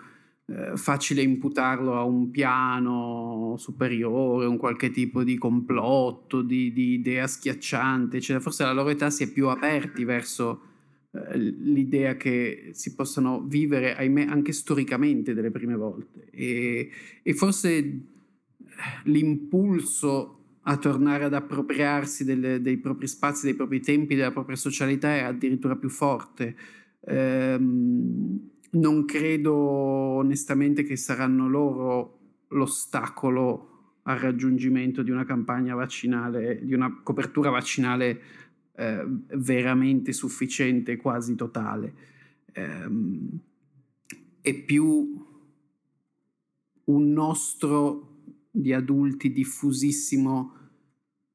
eh, facile imputarlo a un piano superiore, un qualche tipo di complotto, di, di idea schiacciante, cioè forse alla loro età si è più aperti verso l'idea che si possano vivere, ahimè, anche storicamente delle prime volte. E, e forse l'impulso a tornare ad appropriarsi delle, dei propri spazi, dei propri tempi, della propria socialità è addirittura più forte. Ehm, non credo onestamente che saranno loro l'ostacolo al raggiungimento di una campagna vaccinale, di una copertura vaccinale eh, veramente sufficiente, quasi totale. Eh, è più un nostro di adulti diffusissimo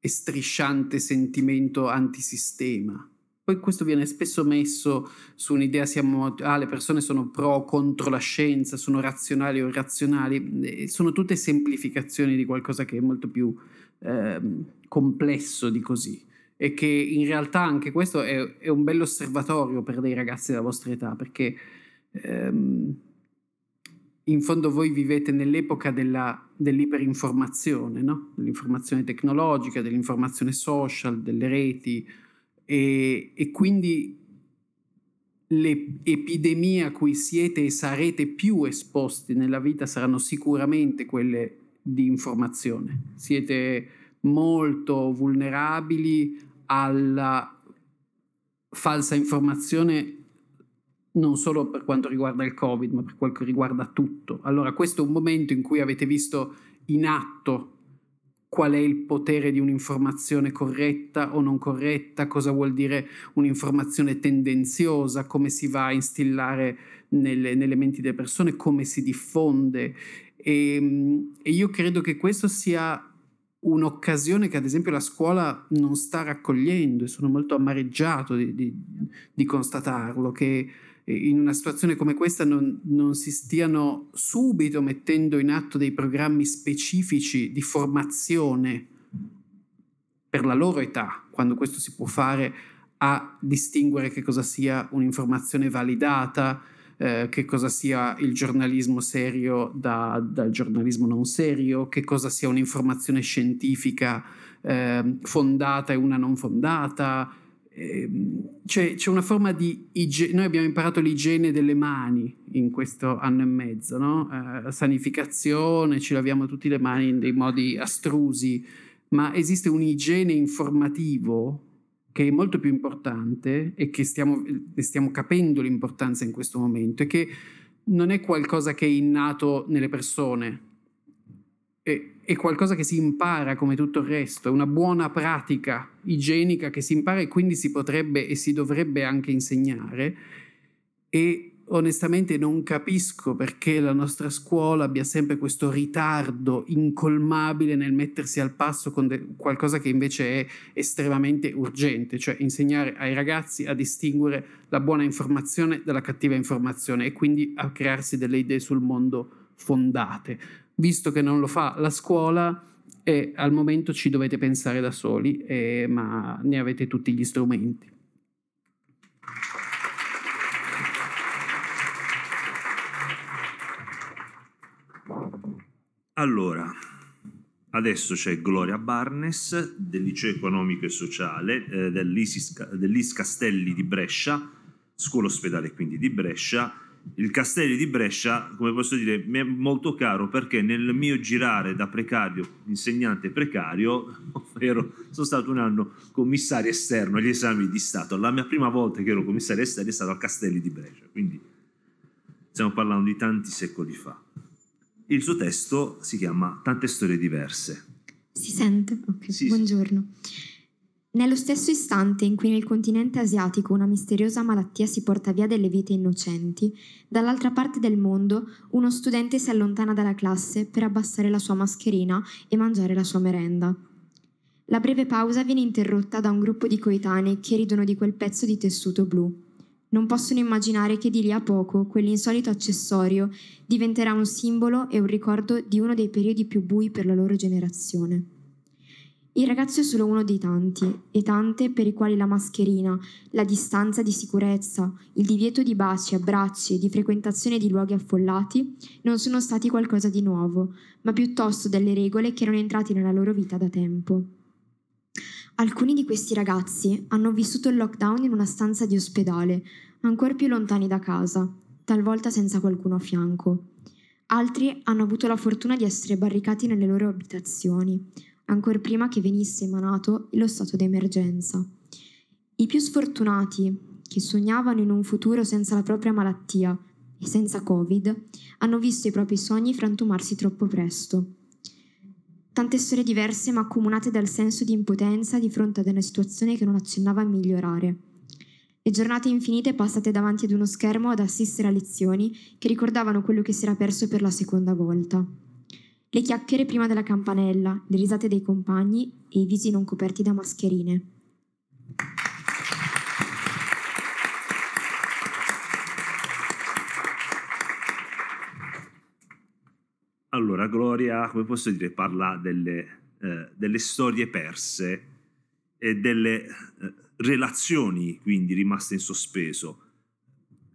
e strisciante sentimento antisistema. Poi questo viene spesso messo su un'idea, siamo, ah, le persone sono pro o contro la scienza, sono razionali o irrazionali, sono tutte semplificazioni di qualcosa che è molto più eh, complesso di così e che in realtà anche questo è, è un bello osservatorio per dei ragazzi della vostra età, perché ehm, in fondo voi vivete nell'epoca della, dell'iperinformazione, no? dell'informazione tecnologica, dell'informazione social, delle reti e, e quindi le epidemie a cui siete e sarete più esposti nella vita saranno sicuramente quelle di informazione. Siete molto vulnerabili alla falsa informazione non solo per quanto riguarda il Covid, ma per quanto riguarda tutto. Allora, questo è un momento in cui avete visto in atto qual è il potere di un'informazione corretta o non corretta, cosa vuol dire un'informazione tendenziosa, come si va a instillare nelle, nelle menti delle persone, come si diffonde. E, ehm, e io credo che questo sia un'occasione che ad esempio la scuola non sta raccogliendo e sono molto amareggiato di, di, di constatarlo, che in una situazione come questa non, non, si stiano subito mettendo in atto dei programmi specifici di formazione per la loro età, quando questo si può fare, a distinguere che cosa sia un'informazione validata, eh, che cosa sia il giornalismo serio da, dal giornalismo non serio, che cosa sia un'informazione scientifica eh, fondata e una non fondata. Ehm, c'è, c'è, una forma di igiene, noi abbiamo imparato l'igiene delle mani in questo anno e mezzo, no? eh, sanificazione, ci laviamo tutte le mani in dei modi astrusi, ma esiste un igiene informativo che è molto più importante e che stiamo, stiamo capendo l'importanza in questo momento e che non è qualcosa che è innato nelle persone, è, è, qualcosa che si impara come tutto il resto, è una buona pratica igienica che si impara e quindi si potrebbe e si dovrebbe anche insegnare. E onestamente non capisco perché la nostra scuola abbia sempre questo ritardo incolmabile nel mettersi al passo con de- qualcosa che invece è estremamente urgente, cioè insegnare ai ragazzi a distinguere la buona informazione dalla cattiva informazione e quindi a crearsi delle idee sul mondo fondate visto che non lo fa la scuola, e al momento ci dovete pensare da soli, eh, ma ne avete tutti gli strumenti. Allora, adesso c'è Gloria Barnes del liceo economico e sociale eh, dell'Is, Castelli di Brescia, scuola ospedale quindi di Brescia, il Castelli di Brescia, come posso dire, mi è molto caro perché nel mio girare da precario, insegnante precario, ovvero sono stato un anno commissario esterno agli esami di Stato. La mia prima volta che ero commissario esterno è stato al Castelli di Brescia, quindi stiamo parlando di tanti secoli fa. Il suo testo si chiama Tante storie diverse. Si sente? Ok, sì, buongiorno. Sì. Nello stesso istante in cui nel continente asiatico una misteriosa malattia si porta via delle vite innocenti, dall'altra parte del mondo uno studente si allontana dalla classe per abbassare la sua mascherina e mangiare la sua merenda. La breve pausa viene interrotta da un gruppo di coetanei che ridono di quel pezzo di tessuto blu. Non possono immaginare che di lì a poco quell'insolito accessorio diventerà un simbolo e un ricordo di uno dei periodi più bui per la loro generazione. Il ragazzo è solo uno dei tanti e tante per i quali la mascherina, la distanza di sicurezza, il divieto di baci, abbracci e di frequentazione di luoghi affollati non sono stati qualcosa di nuovo, ma piuttosto delle regole che erano entrate nella loro vita da tempo. Alcuni di questi ragazzi hanno vissuto il lockdown in una stanza di ospedale, ancora più lontani da casa, talvolta senza qualcuno a fianco. Altri hanno avuto la fortuna di essere barricati nelle loro abitazioni, ancora prima che venisse emanato lo stato d'emergenza. I più sfortunati, che sognavano in un futuro senza la propria malattia e senza Covid, hanno visto i propri sogni frantumarsi troppo presto. Tante storie diverse ma accomunate dal senso di impotenza di fronte ad una situazione che non accennava a migliorare. Le giornate infinite passate davanti ad uno schermo ad assistere a lezioni che ricordavano quello che si era perso per la seconda volta le chiacchiere prima della campanella, le risate dei compagni e i visi non coperti da mascherine. Allora, Gloria, come posso dire, parla delle, eh, delle storie perse e delle eh, relazioni quindi rimaste in sospeso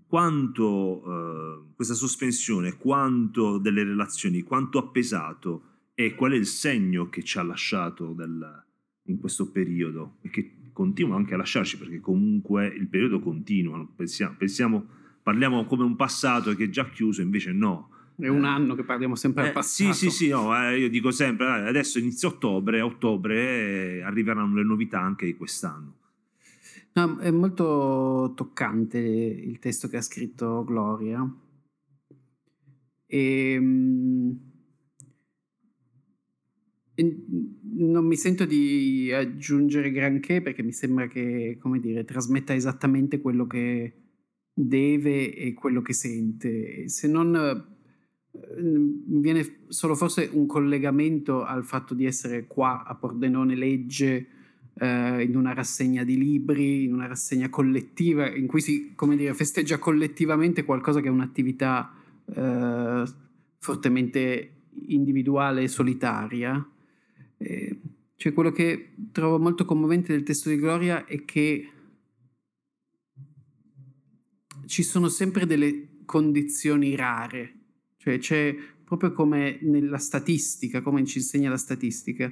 quanto eh, questa sospensione, quanto delle relazioni, quanto ha pesato e qual è il segno che ci ha lasciato del, in questo periodo e che continua anche a lasciarci perché comunque il periodo continua, pensiamo, pensiamo parliamo come un passato che è già chiuso, invece no. È un anno che parliamo sempre eh, al passato. Sì, sì, sì, no, eh, io dico sempre, eh, adesso inizia ottobre, a ottobre eh, arriveranno le novità anche di quest'anno. No, è molto toccante il testo che ha scritto Gloria. E, ehm, e non mi sento di aggiungere granché perché mi sembra che, come dire, trasmetta esattamente quello che deve e quello che sente. Se non eh, viene solo forse un collegamento al fatto di essere qua a Pordenone Legge eh, in una rassegna di libri, in una rassegna collettiva, in cui si dire, festeggia collettivamente qualcosa che è un'attività eh, fortemente individuale e solitaria. Eh, cioè quello che trovo molto commovente del testo di Gloria è che ci sono sempre delle condizioni rare, cioè c'è proprio come nella statistica, come ci insegna la statistica,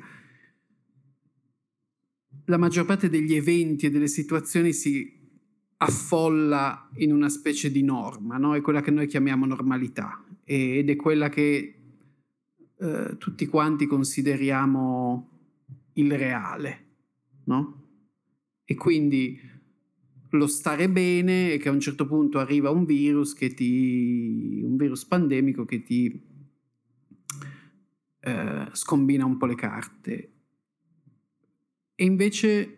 la maggior parte degli eventi e delle situazioni si affolla in una specie di norma, no? è quella che noi chiamiamo normalità ed è quella che eh, tutti quanti consideriamo il reale. No? E quindi lo stare bene è che a un certo punto arriva un virus che ti un virus pandemico che ti eh, scombina un po' le carte. E invece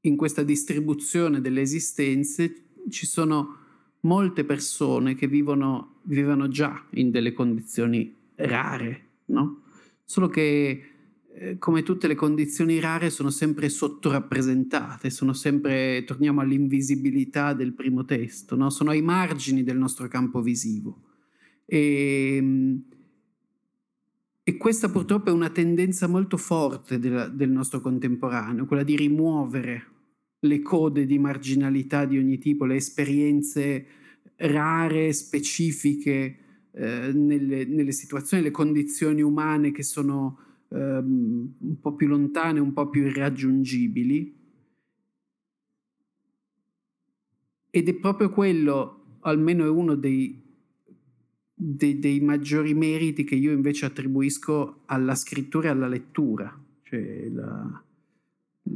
in questa distribuzione delle esistenze ci sono molte persone che vivono, vivono già in delle condizioni rare, no? Solo che eh, come tutte le condizioni rare sono sempre sottorappresentate, sono sempre, torniamo all'invisibilità del primo testo, no? sono ai margini del nostro campo visivo. E, ehm, e questa purtroppo è una tendenza molto forte del, del nostro contemporaneo, quella di rimuovere le code di marginalità di ogni tipo, le esperienze rare, specifiche eh, nelle, nelle, situazioni, le condizioni umane che sono ehm, un po' più lontane, un po' più irraggiungibili. Ed è proprio quello, almeno è uno dei dei, dei maggiori meriti che io invece attribuisco alla scrittura e alla lettura, cioè la,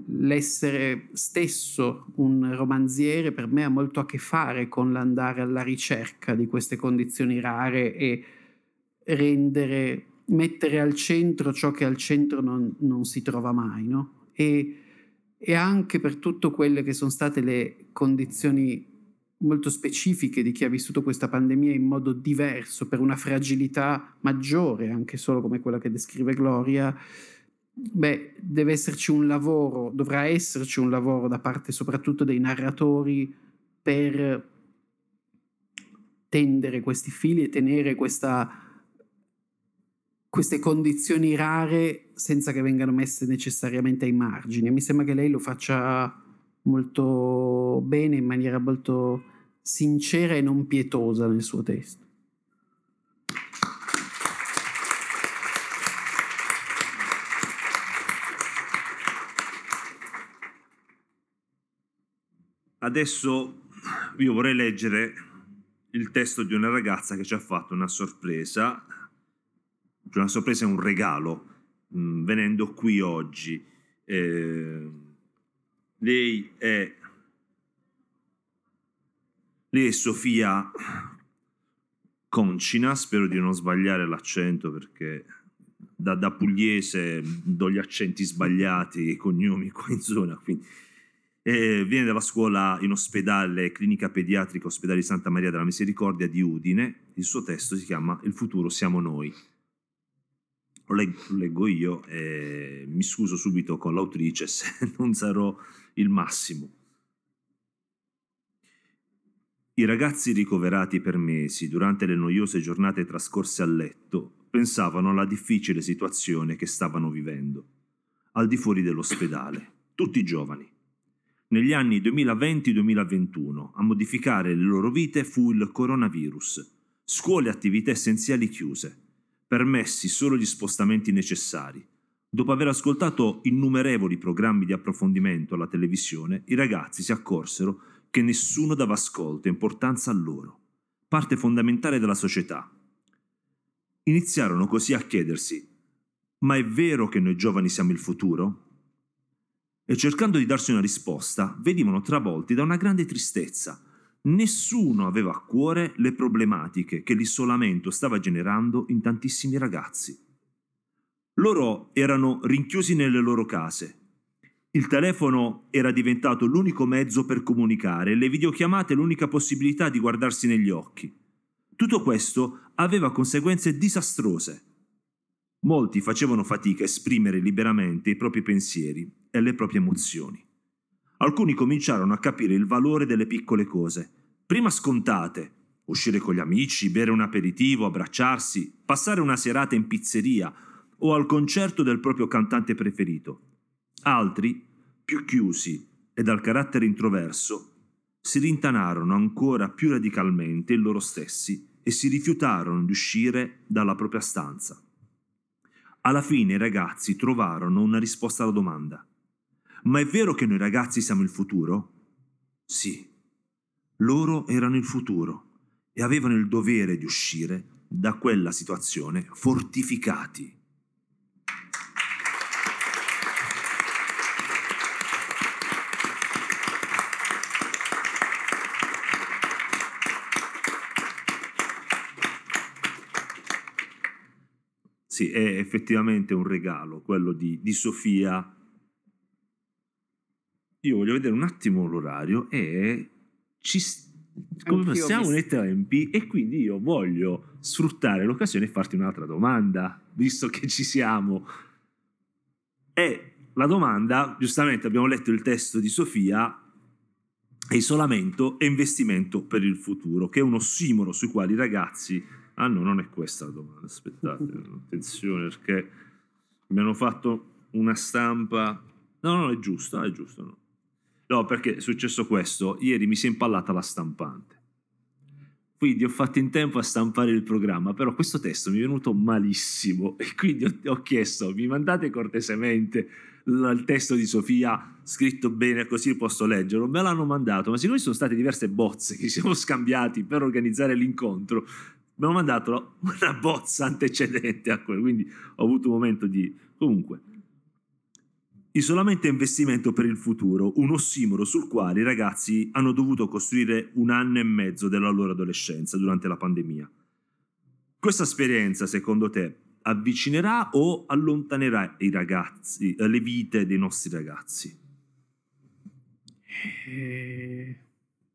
l'essere stesso un romanziere per me ha molto a che fare con l'andare alla ricerca di queste condizioni rare e rendere, mettere al centro ciò che al centro non, non si trova mai, no? E, e anche per tutte quelle che sono state le condizioni molto specifiche di chi ha vissuto questa pandemia in modo diverso, per una fragilità maggiore, anche solo come quella che descrive Gloria, beh, deve esserci un lavoro, dovrà esserci un lavoro da parte soprattutto dei narratori per tendere questi fili e tenere questa, queste condizioni rare senza che vengano messe necessariamente ai margini. Mi sembra che lei lo faccia molto bene, in maniera molto sincera e non pietosa nel suo testo. Adesso io vorrei leggere il testo di una ragazza che ci ha fatto una sorpresa, una sorpresa è un regalo, mh, mm, venendo qui oggi. Eh, lei è lei è Sofia Concina, spero di non sbagliare l'accento perché da, da pugliese do gli accenti sbagliati, i cognomi qua in zona, quindi eh, viene dalla scuola in ospedale, clinica pediatrica, ospedale di Santa Maria della Misericordia di Udine. Il suo testo si chiama Il futuro siamo noi. Lo lo leggo io e mi scuso subito con l'autrice se non sarò il massimo. I ragazzi ricoverati per mesi durante le noiose giornate trascorse a letto pensavano alla difficile situazione che stavano vivendo, al di fuori dell'ospedale, tutti giovani. Negli anni 2020-2021 a modificare le loro vite fu il coronavirus, scuole e attività essenziali chiuse, permessi solo gli spostamenti necessari. Dopo aver ascoltato innumerevoli programmi di approfondimento alla televisione, i ragazzi si accorsero che nessuno dava ascolto e importanza a loro, parte fondamentale della società. Iniziarono così a chiedersi, ma è vero che noi giovani siamo il futuro? E cercando di darsi una risposta, venivano travolti da una grande tristezza. Nessuno aveva a cuore le problematiche che l'isolamento stava generando in tantissimi ragazzi. Loro erano rinchiusi nelle loro case, il telefono era diventato l'unico mezzo per comunicare e le videochiamate l'unica possibilità di guardarsi negli occhi. Tutto questo aveva conseguenze disastrose. Molti facevano fatica a esprimere liberamente i propri pensieri e le proprie emozioni. Alcuni cominciarono a capire il valore delle piccole cose, prima scontate, uscire con gli amici, bere un aperitivo, abbracciarsi, passare una serata in pizzeria o al concerto del proprio cantante preferito. Altri, più chiusi e dal carattere introverso, si rintanarono ancora più radicalmente in loro stessi e si rifiutarono di uscire dalla propria stanza. Alla fine i ragazzi trovarono una risposta alla domanda. Ma è vero che noi ragazzi siamo il futuro? Sì. Loro erano il futuro e avevano il dovere di uscire da quella situazione fortificati. Sì, è effettivamente un regalo quello di, di Sofia. Io voglio vedere un attimo l'orario e ci come siamo nei tempi e quindi io voglio sfruttare l'occasione e farti un'altra domanda, visto che ci siamo. E la domanda, giustamente abbiamo letto il testo di Sofia, è isolamento e investimento per il futuro, che è un ossimoro sui quali i ragazzi... Ah no, non è questa la domanda, aspettate, attenzione perché mi hanno fatto una stampa... No, no, è giusto, è giusto. No. No, perché è successo questo. Ieri mi si è impallata la stampante. Quindi ho fatto in tempo a stampare il programma, però questo testo mi è venuto malissimo e quindi ho, ho chiesto, mi mandate cortesemente il testo di Sofia scritto bene così posso leggerlo. Me l'hanno mandato, ma siccome sono state diverse bozze che ci siamo scambiati per organizzare l'incontro, mi hanno mandato una bozza antecedente a quello, quindi ho avuto un momento di... Comunque, Isolamento e investimento per il futuro, un ossimoro sul quale i ragazzi hanno dovuto costruire un anno e mezzo della loro adolescenza durante la pandemia. Questa esperienza, secondo te, avvicinerà o allontanerà i ragazzi, le vite dei nostri ragazzi? Eh,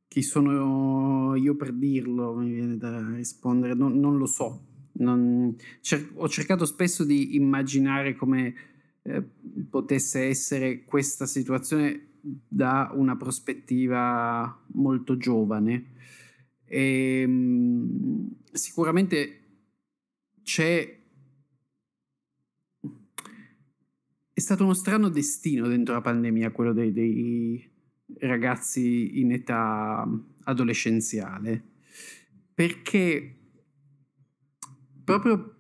chi sono io per dirlo? Mi viene da rispondere, non, non lo so. Non- cer- ho cercato spesso di immaginare come eh, potesse essere questa situazione da una prospettiva molto giovane. E, mm, sicuramente c'è è stato uno strano destino dentro la pandemia quello dei, dei ragazzi in età adolescenziale perché proprio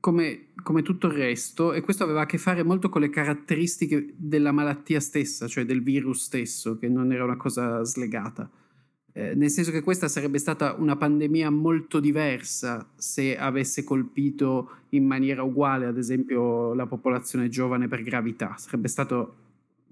come, come tutto il resto e questo aveva a che fare molto con le caratteristiche della malattia stessa cioè del virus stesso che non era una cosa slegata eh, nel senso che questa sarebbe stata una pandemia molto diversa se avesse colpito in maniera uguale, ad esempio, la popolazione giovane per gravità. Sarebbe stato,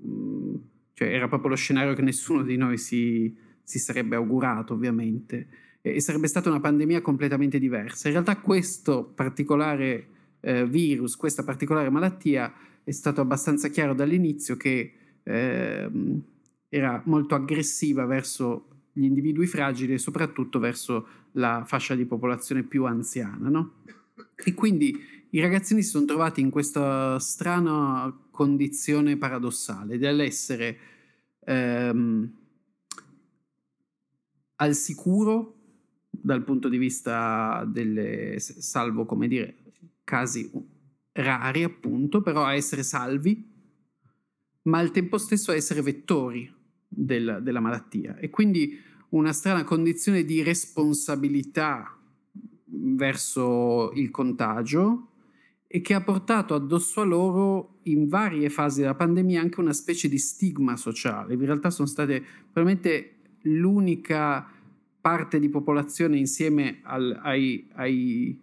mm, cioè era proprio lo scenario che nessuno di noi si, si sarebbe augurato, ovviamente. E, sarebbe stata una pandemia completamente diversa. In realtà questo particolare eh, virus, questa particolare malattia, è stato abbastanza chiaro dall'inizio che ehm, era molto aggressiva verso gli individui fragili e soprattutto verso la fascia di popolazione più anziana. No? E quindi i ragazzini si sono trovati in questa strana condizione paradossale dell'essere ehm, al sicuro dal punto di vista delle, salvo come dire, casi rari appunto, però a essere salvi, ma al tempo stesso a essere vettori del- della malattia e quindi una strana condizione di responsabilità verso il contagio e che ha portato addosso a loro in varie fasi della pandemia anche una specie di stigma sociale. In realtà sono state probabilmente l'unica parte di popolazione insieme al- ai, ai-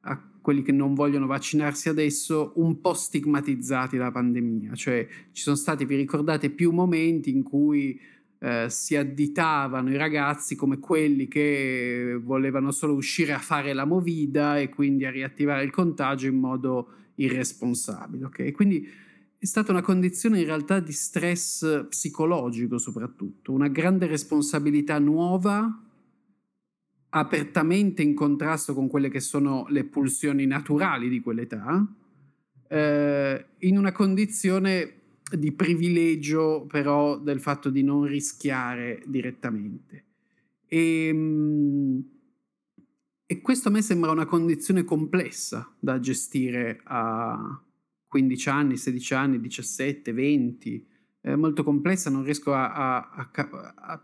a quelli che non vogliono vaccinarsi adesso un po' stigmatizzati dalla pandemia, cioè ci sono stati, vi ricordate, più momenti in cui eh, si additavano i ragazzi come quelli che volevano solo uscire a fare la movida e quindi a riattivare il contagio in modo irresponsabile. ok? Quindi è stata una condizione in realtà di stress psicologico soprattutto, una grande responsabilità nuova apertamente in contrasto con quelle che sono le pulsioni naturali di quell'età, eh, in una condizione di privilegio però del fatto di non rischiare direttamente. E, mm, e questo a me sembra una condizione complessa da gestire a 15 anni, 16 anni, 17, 20, è molto complessa, non riesco a, a- a a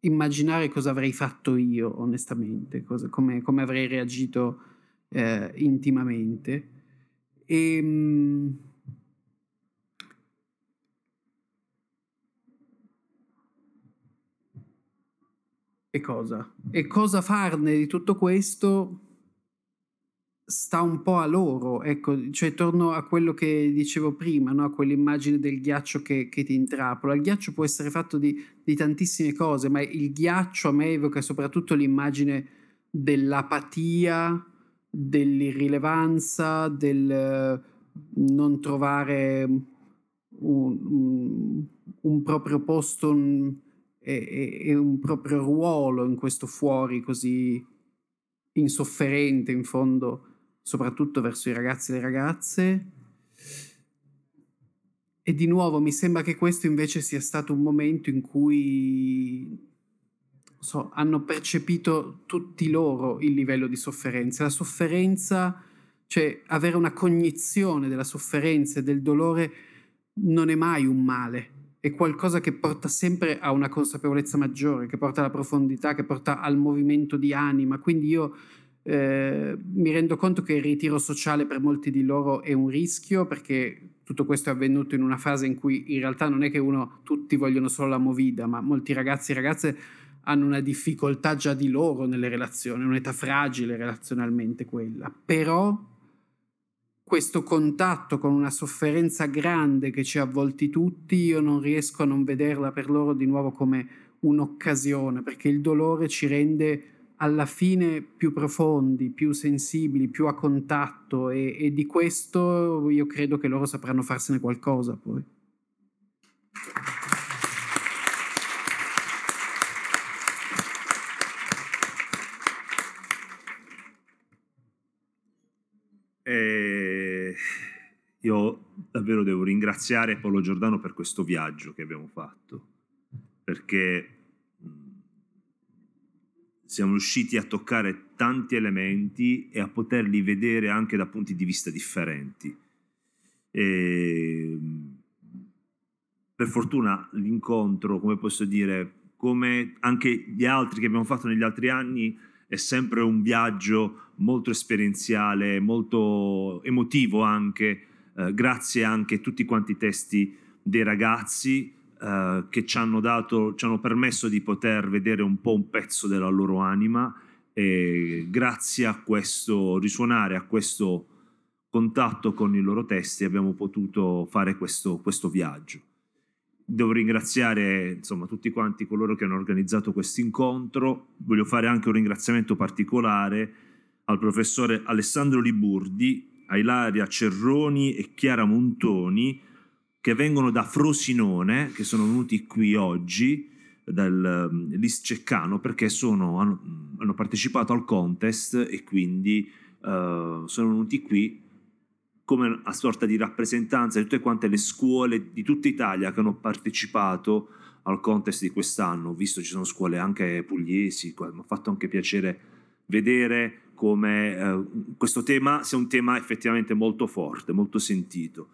immaginare cosa avrei fatto io onestamente, cosa- come, come avrei reagito eh, intimamente. E, ehm, e cosa? E cosa farne di tutto questo? Sta un po' a loro, ecco, cioè torno a quello che dicevo prima, no? a quell'immagine del ghiaccio che, che, ti intrappola. Il ghiaccio può essere fatto di, di, tantissime cose, ma il ghiaccio a me evoca soprattutto l'immagine dell'apatia, dell'irrilevanza, del non trovare un, un, un proprio posto un, e, e un proprio ruolo in questo fuori così insofferente in fondo soprattutto verso i ragazzi e le ragazze. E di nuovo mi sembra che questo invece sia stato un momento in cui so, hanno percepito tutti loro il livello di sofferenza. La sofferenza, cioè avere una cognizione della sofferenza e del dolore non è mai un male, è qualcosa che porta sempre a una consapevolezza maggiore, che porta alla profondità, che porta al movimento di anima. Quindi io eh, mi rendo conto che il ritiro sociale per molti di loro è un rischio perché tutto questo è avvenuto in una fase in cui in realtà non è che uno, tutti vogliono solo la movida, ma molti ragazzi e ragazze hanno una difficoltà già di loro nelle relazioni, un'età fragile relazionalmente quella. Però questo contatto con una sofferenza grande che ci ha avvolti tutti, io non riesco a non vederla per loro di nuovo come un'occasione, perché il dolore ci rende alla fine più profondi, più sensibili, più a contatto e, e di questo io credo che loro sapranno farsene qualcosa poi. E io davvero devo ringraziare Paolo Giordano per questo viaggio che abbiamo fatto, perché siamo riusciti a toccare tanti elementi e a poterli vedere anche da punti di vista differenti. E, per fortuna l'incontro, come posso dire, come anche gli altri che abbiamo fatto negli altri anni, è sempre un viaggio molto esperienziale, molto emotivo anche, eh, grazie anche a tutti quanti i testi dei ragazzi, eh, che ci hanno, dato, ci hanno permesso di poter vedere un po' un pezzo della loro anima e grazie a questo risuonare, a questo contatto con i loro testi abbiamo potuto fare questo, questo viaggio. Devo ringraziare insomma, tutti quanti coloro che hanno organizzato questo incontro, voglio fare anche un ringraziamento particolare al professore Alessandro Liburdi, a Ilaria Cerroni e Chiara Montoni, che vengono da Frosinone, che sono venuti qui oggi, dal um, Lisceccano, perché sono, hanno, hanno, partecipato al contest e quindi uh, sono venuti qui come a sorta di rappresentanza di tutte quante le scuole di tutta Italia che hanno partecipato al contest di quest'anno. Ho visto ci sono scuole anche pugliesi, mi ha fatto anche piacere vedere come uh, questo tema sia un tema effettivamente molto forte, molto sentito.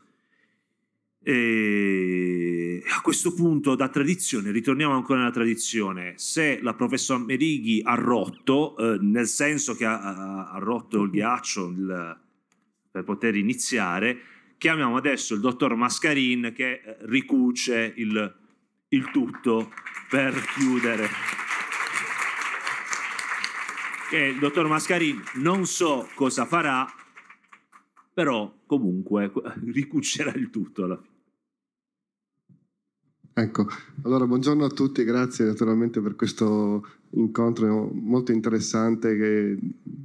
E a questo punto, da tradizione, ritorniamo ancora nella tradizione. Se la professor Merighi ha rotto, eh, nel senso che ha, ha rotto il ghiaccio il, per poter iniziare, chiamiamo adesso il dottor Mascarin che eh, ricuce il, il tutto per chiudere. Che il dottor Mascarin non so cosa farà, però comunque ricucerà il tutto alla fine. Ecco, allora buongiorno a tutti, grazie naturalmente per questo incontro molto interessante che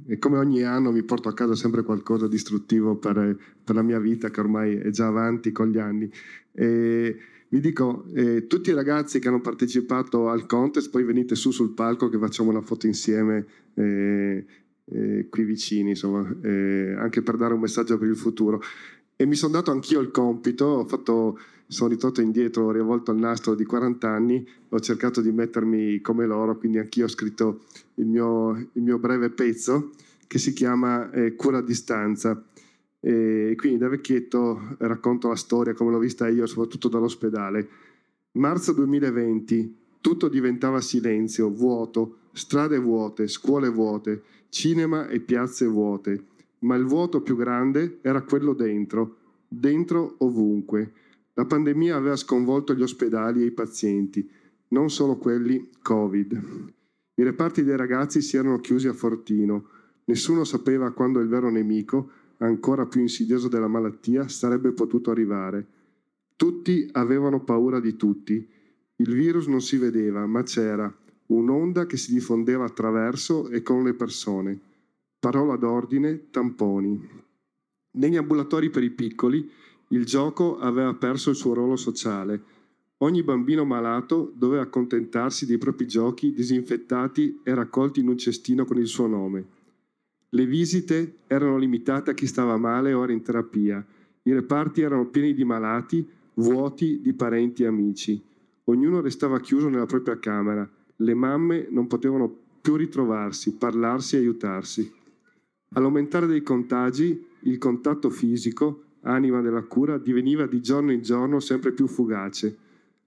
e come ogni anno mi porto a casa sempre qualcosa di istruttivo per, per la mia vita che ormai è già avanti con gli anni. E vi dico, eh, tutti i ragazzi che hanno partecipato al contest, poi venite su sul palco che facciamo una foto insieme eh, eh, qui vicini, insomma, eh, anche per dare un messaggio per il futuro. E mi sono dato anch'io il compito, ho fatto sono ritornato indietro, ho rivolto il nastro di 40 anni, ho cercato di mettermi come loro, quindi anch'io ho scritto il mio, il mio breve pezzo che si chiama eh, Cura a distanza. E quindi da vecchietto racconto la storia come l'ho vista io, soprattutto dall'ospedale. Marzo 2020, tutto diventava silenzio, vuoto, strade vuote, scuole vuote, cinema e piazze vuote. ma il vuoto più grande era quello dentro, dentro ovunque. La pandemia aveva sconvolto gli ospedali e i pazienti, non solo quelli Covid. I reparti dei ragazzi si erano chiusi a fortino. Nessuno sapeva quando il vero nemico, ancora più insidioso della malattia, sarebbe potuto arrivare. Tutti avevano paura di tutti. Il virus non si vedeva, ma c'era un'onda che si diffondeva attraverso e con le persone. Parola d'ordine, tamponi. Negli ambulatori per i piccoli il gioco aveva perso il suo ruolo sociale. Ogni bambino malato doveva accontentarsi dei propri giochi disinfettati e raccolti in un cestino con il suo nome. Le visite erano limitate a chi stava male o era in terapia. I reparti erano pieni di malati, vuoti di parenti e amici. Ognuno restava chiuso nella propria camera. Le mamme non potevano più ritrovarsi, parlarsi e aiutarsi. All'aumentare dei contagi, il contatto fisico, anima della cura, diveniva di giorno in giorno sempre più fugace.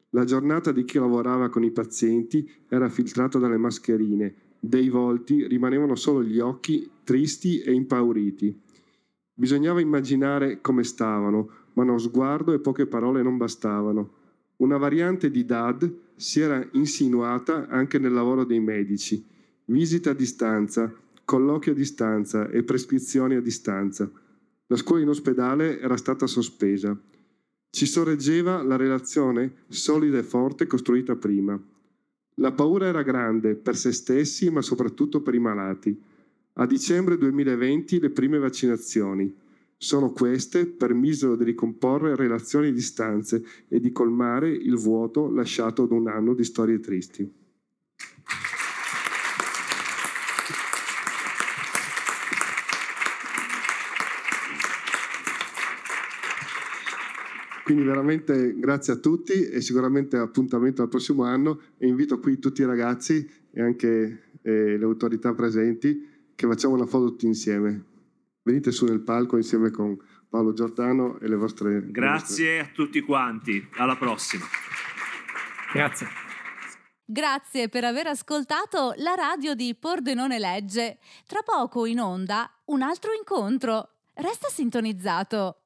La giornata di chi lavorava con i pazienti era filtrata dalle mascherine, dei volti rimanevano solo gli occhi tristi e impauriti. Bisognava immaginare come stavano, ma uno sguardo e poche parole non bastavano. Una variante di DAD si era insinuata anche nel lavoro dei medici. Visita a distanza, colloqui a distanza e prescrizioni a distanza. La scuola in ospedale era stata sospesa. Ci sorreggeva la relazione solida e forte costruita prima. La paura era grande per se stessi, ma soprattutto per i malati. A dicembre 2020 le prime vaccinazioni. Sono queste permisero di ricomporre relazioni a distanze e di colmare il vuoto lasciato da un anno di storie tristi. Quindi veramente grazie a tutti e sicuramente appuntamento al prossimo anno e invito qui tutti i ragazzi e anche eh, le autorità presenti che facciamo una foto tutti insieme. Venite su nel palco insieme con Paolo Giordano e le vostre... Grazie le vostre... a tutti quanti, alla prossima. Grazie. Grazie per aver ascoltato la radio di Pordenone Legge. Tra poco in onda un altro incontro. Resta sintonizzato.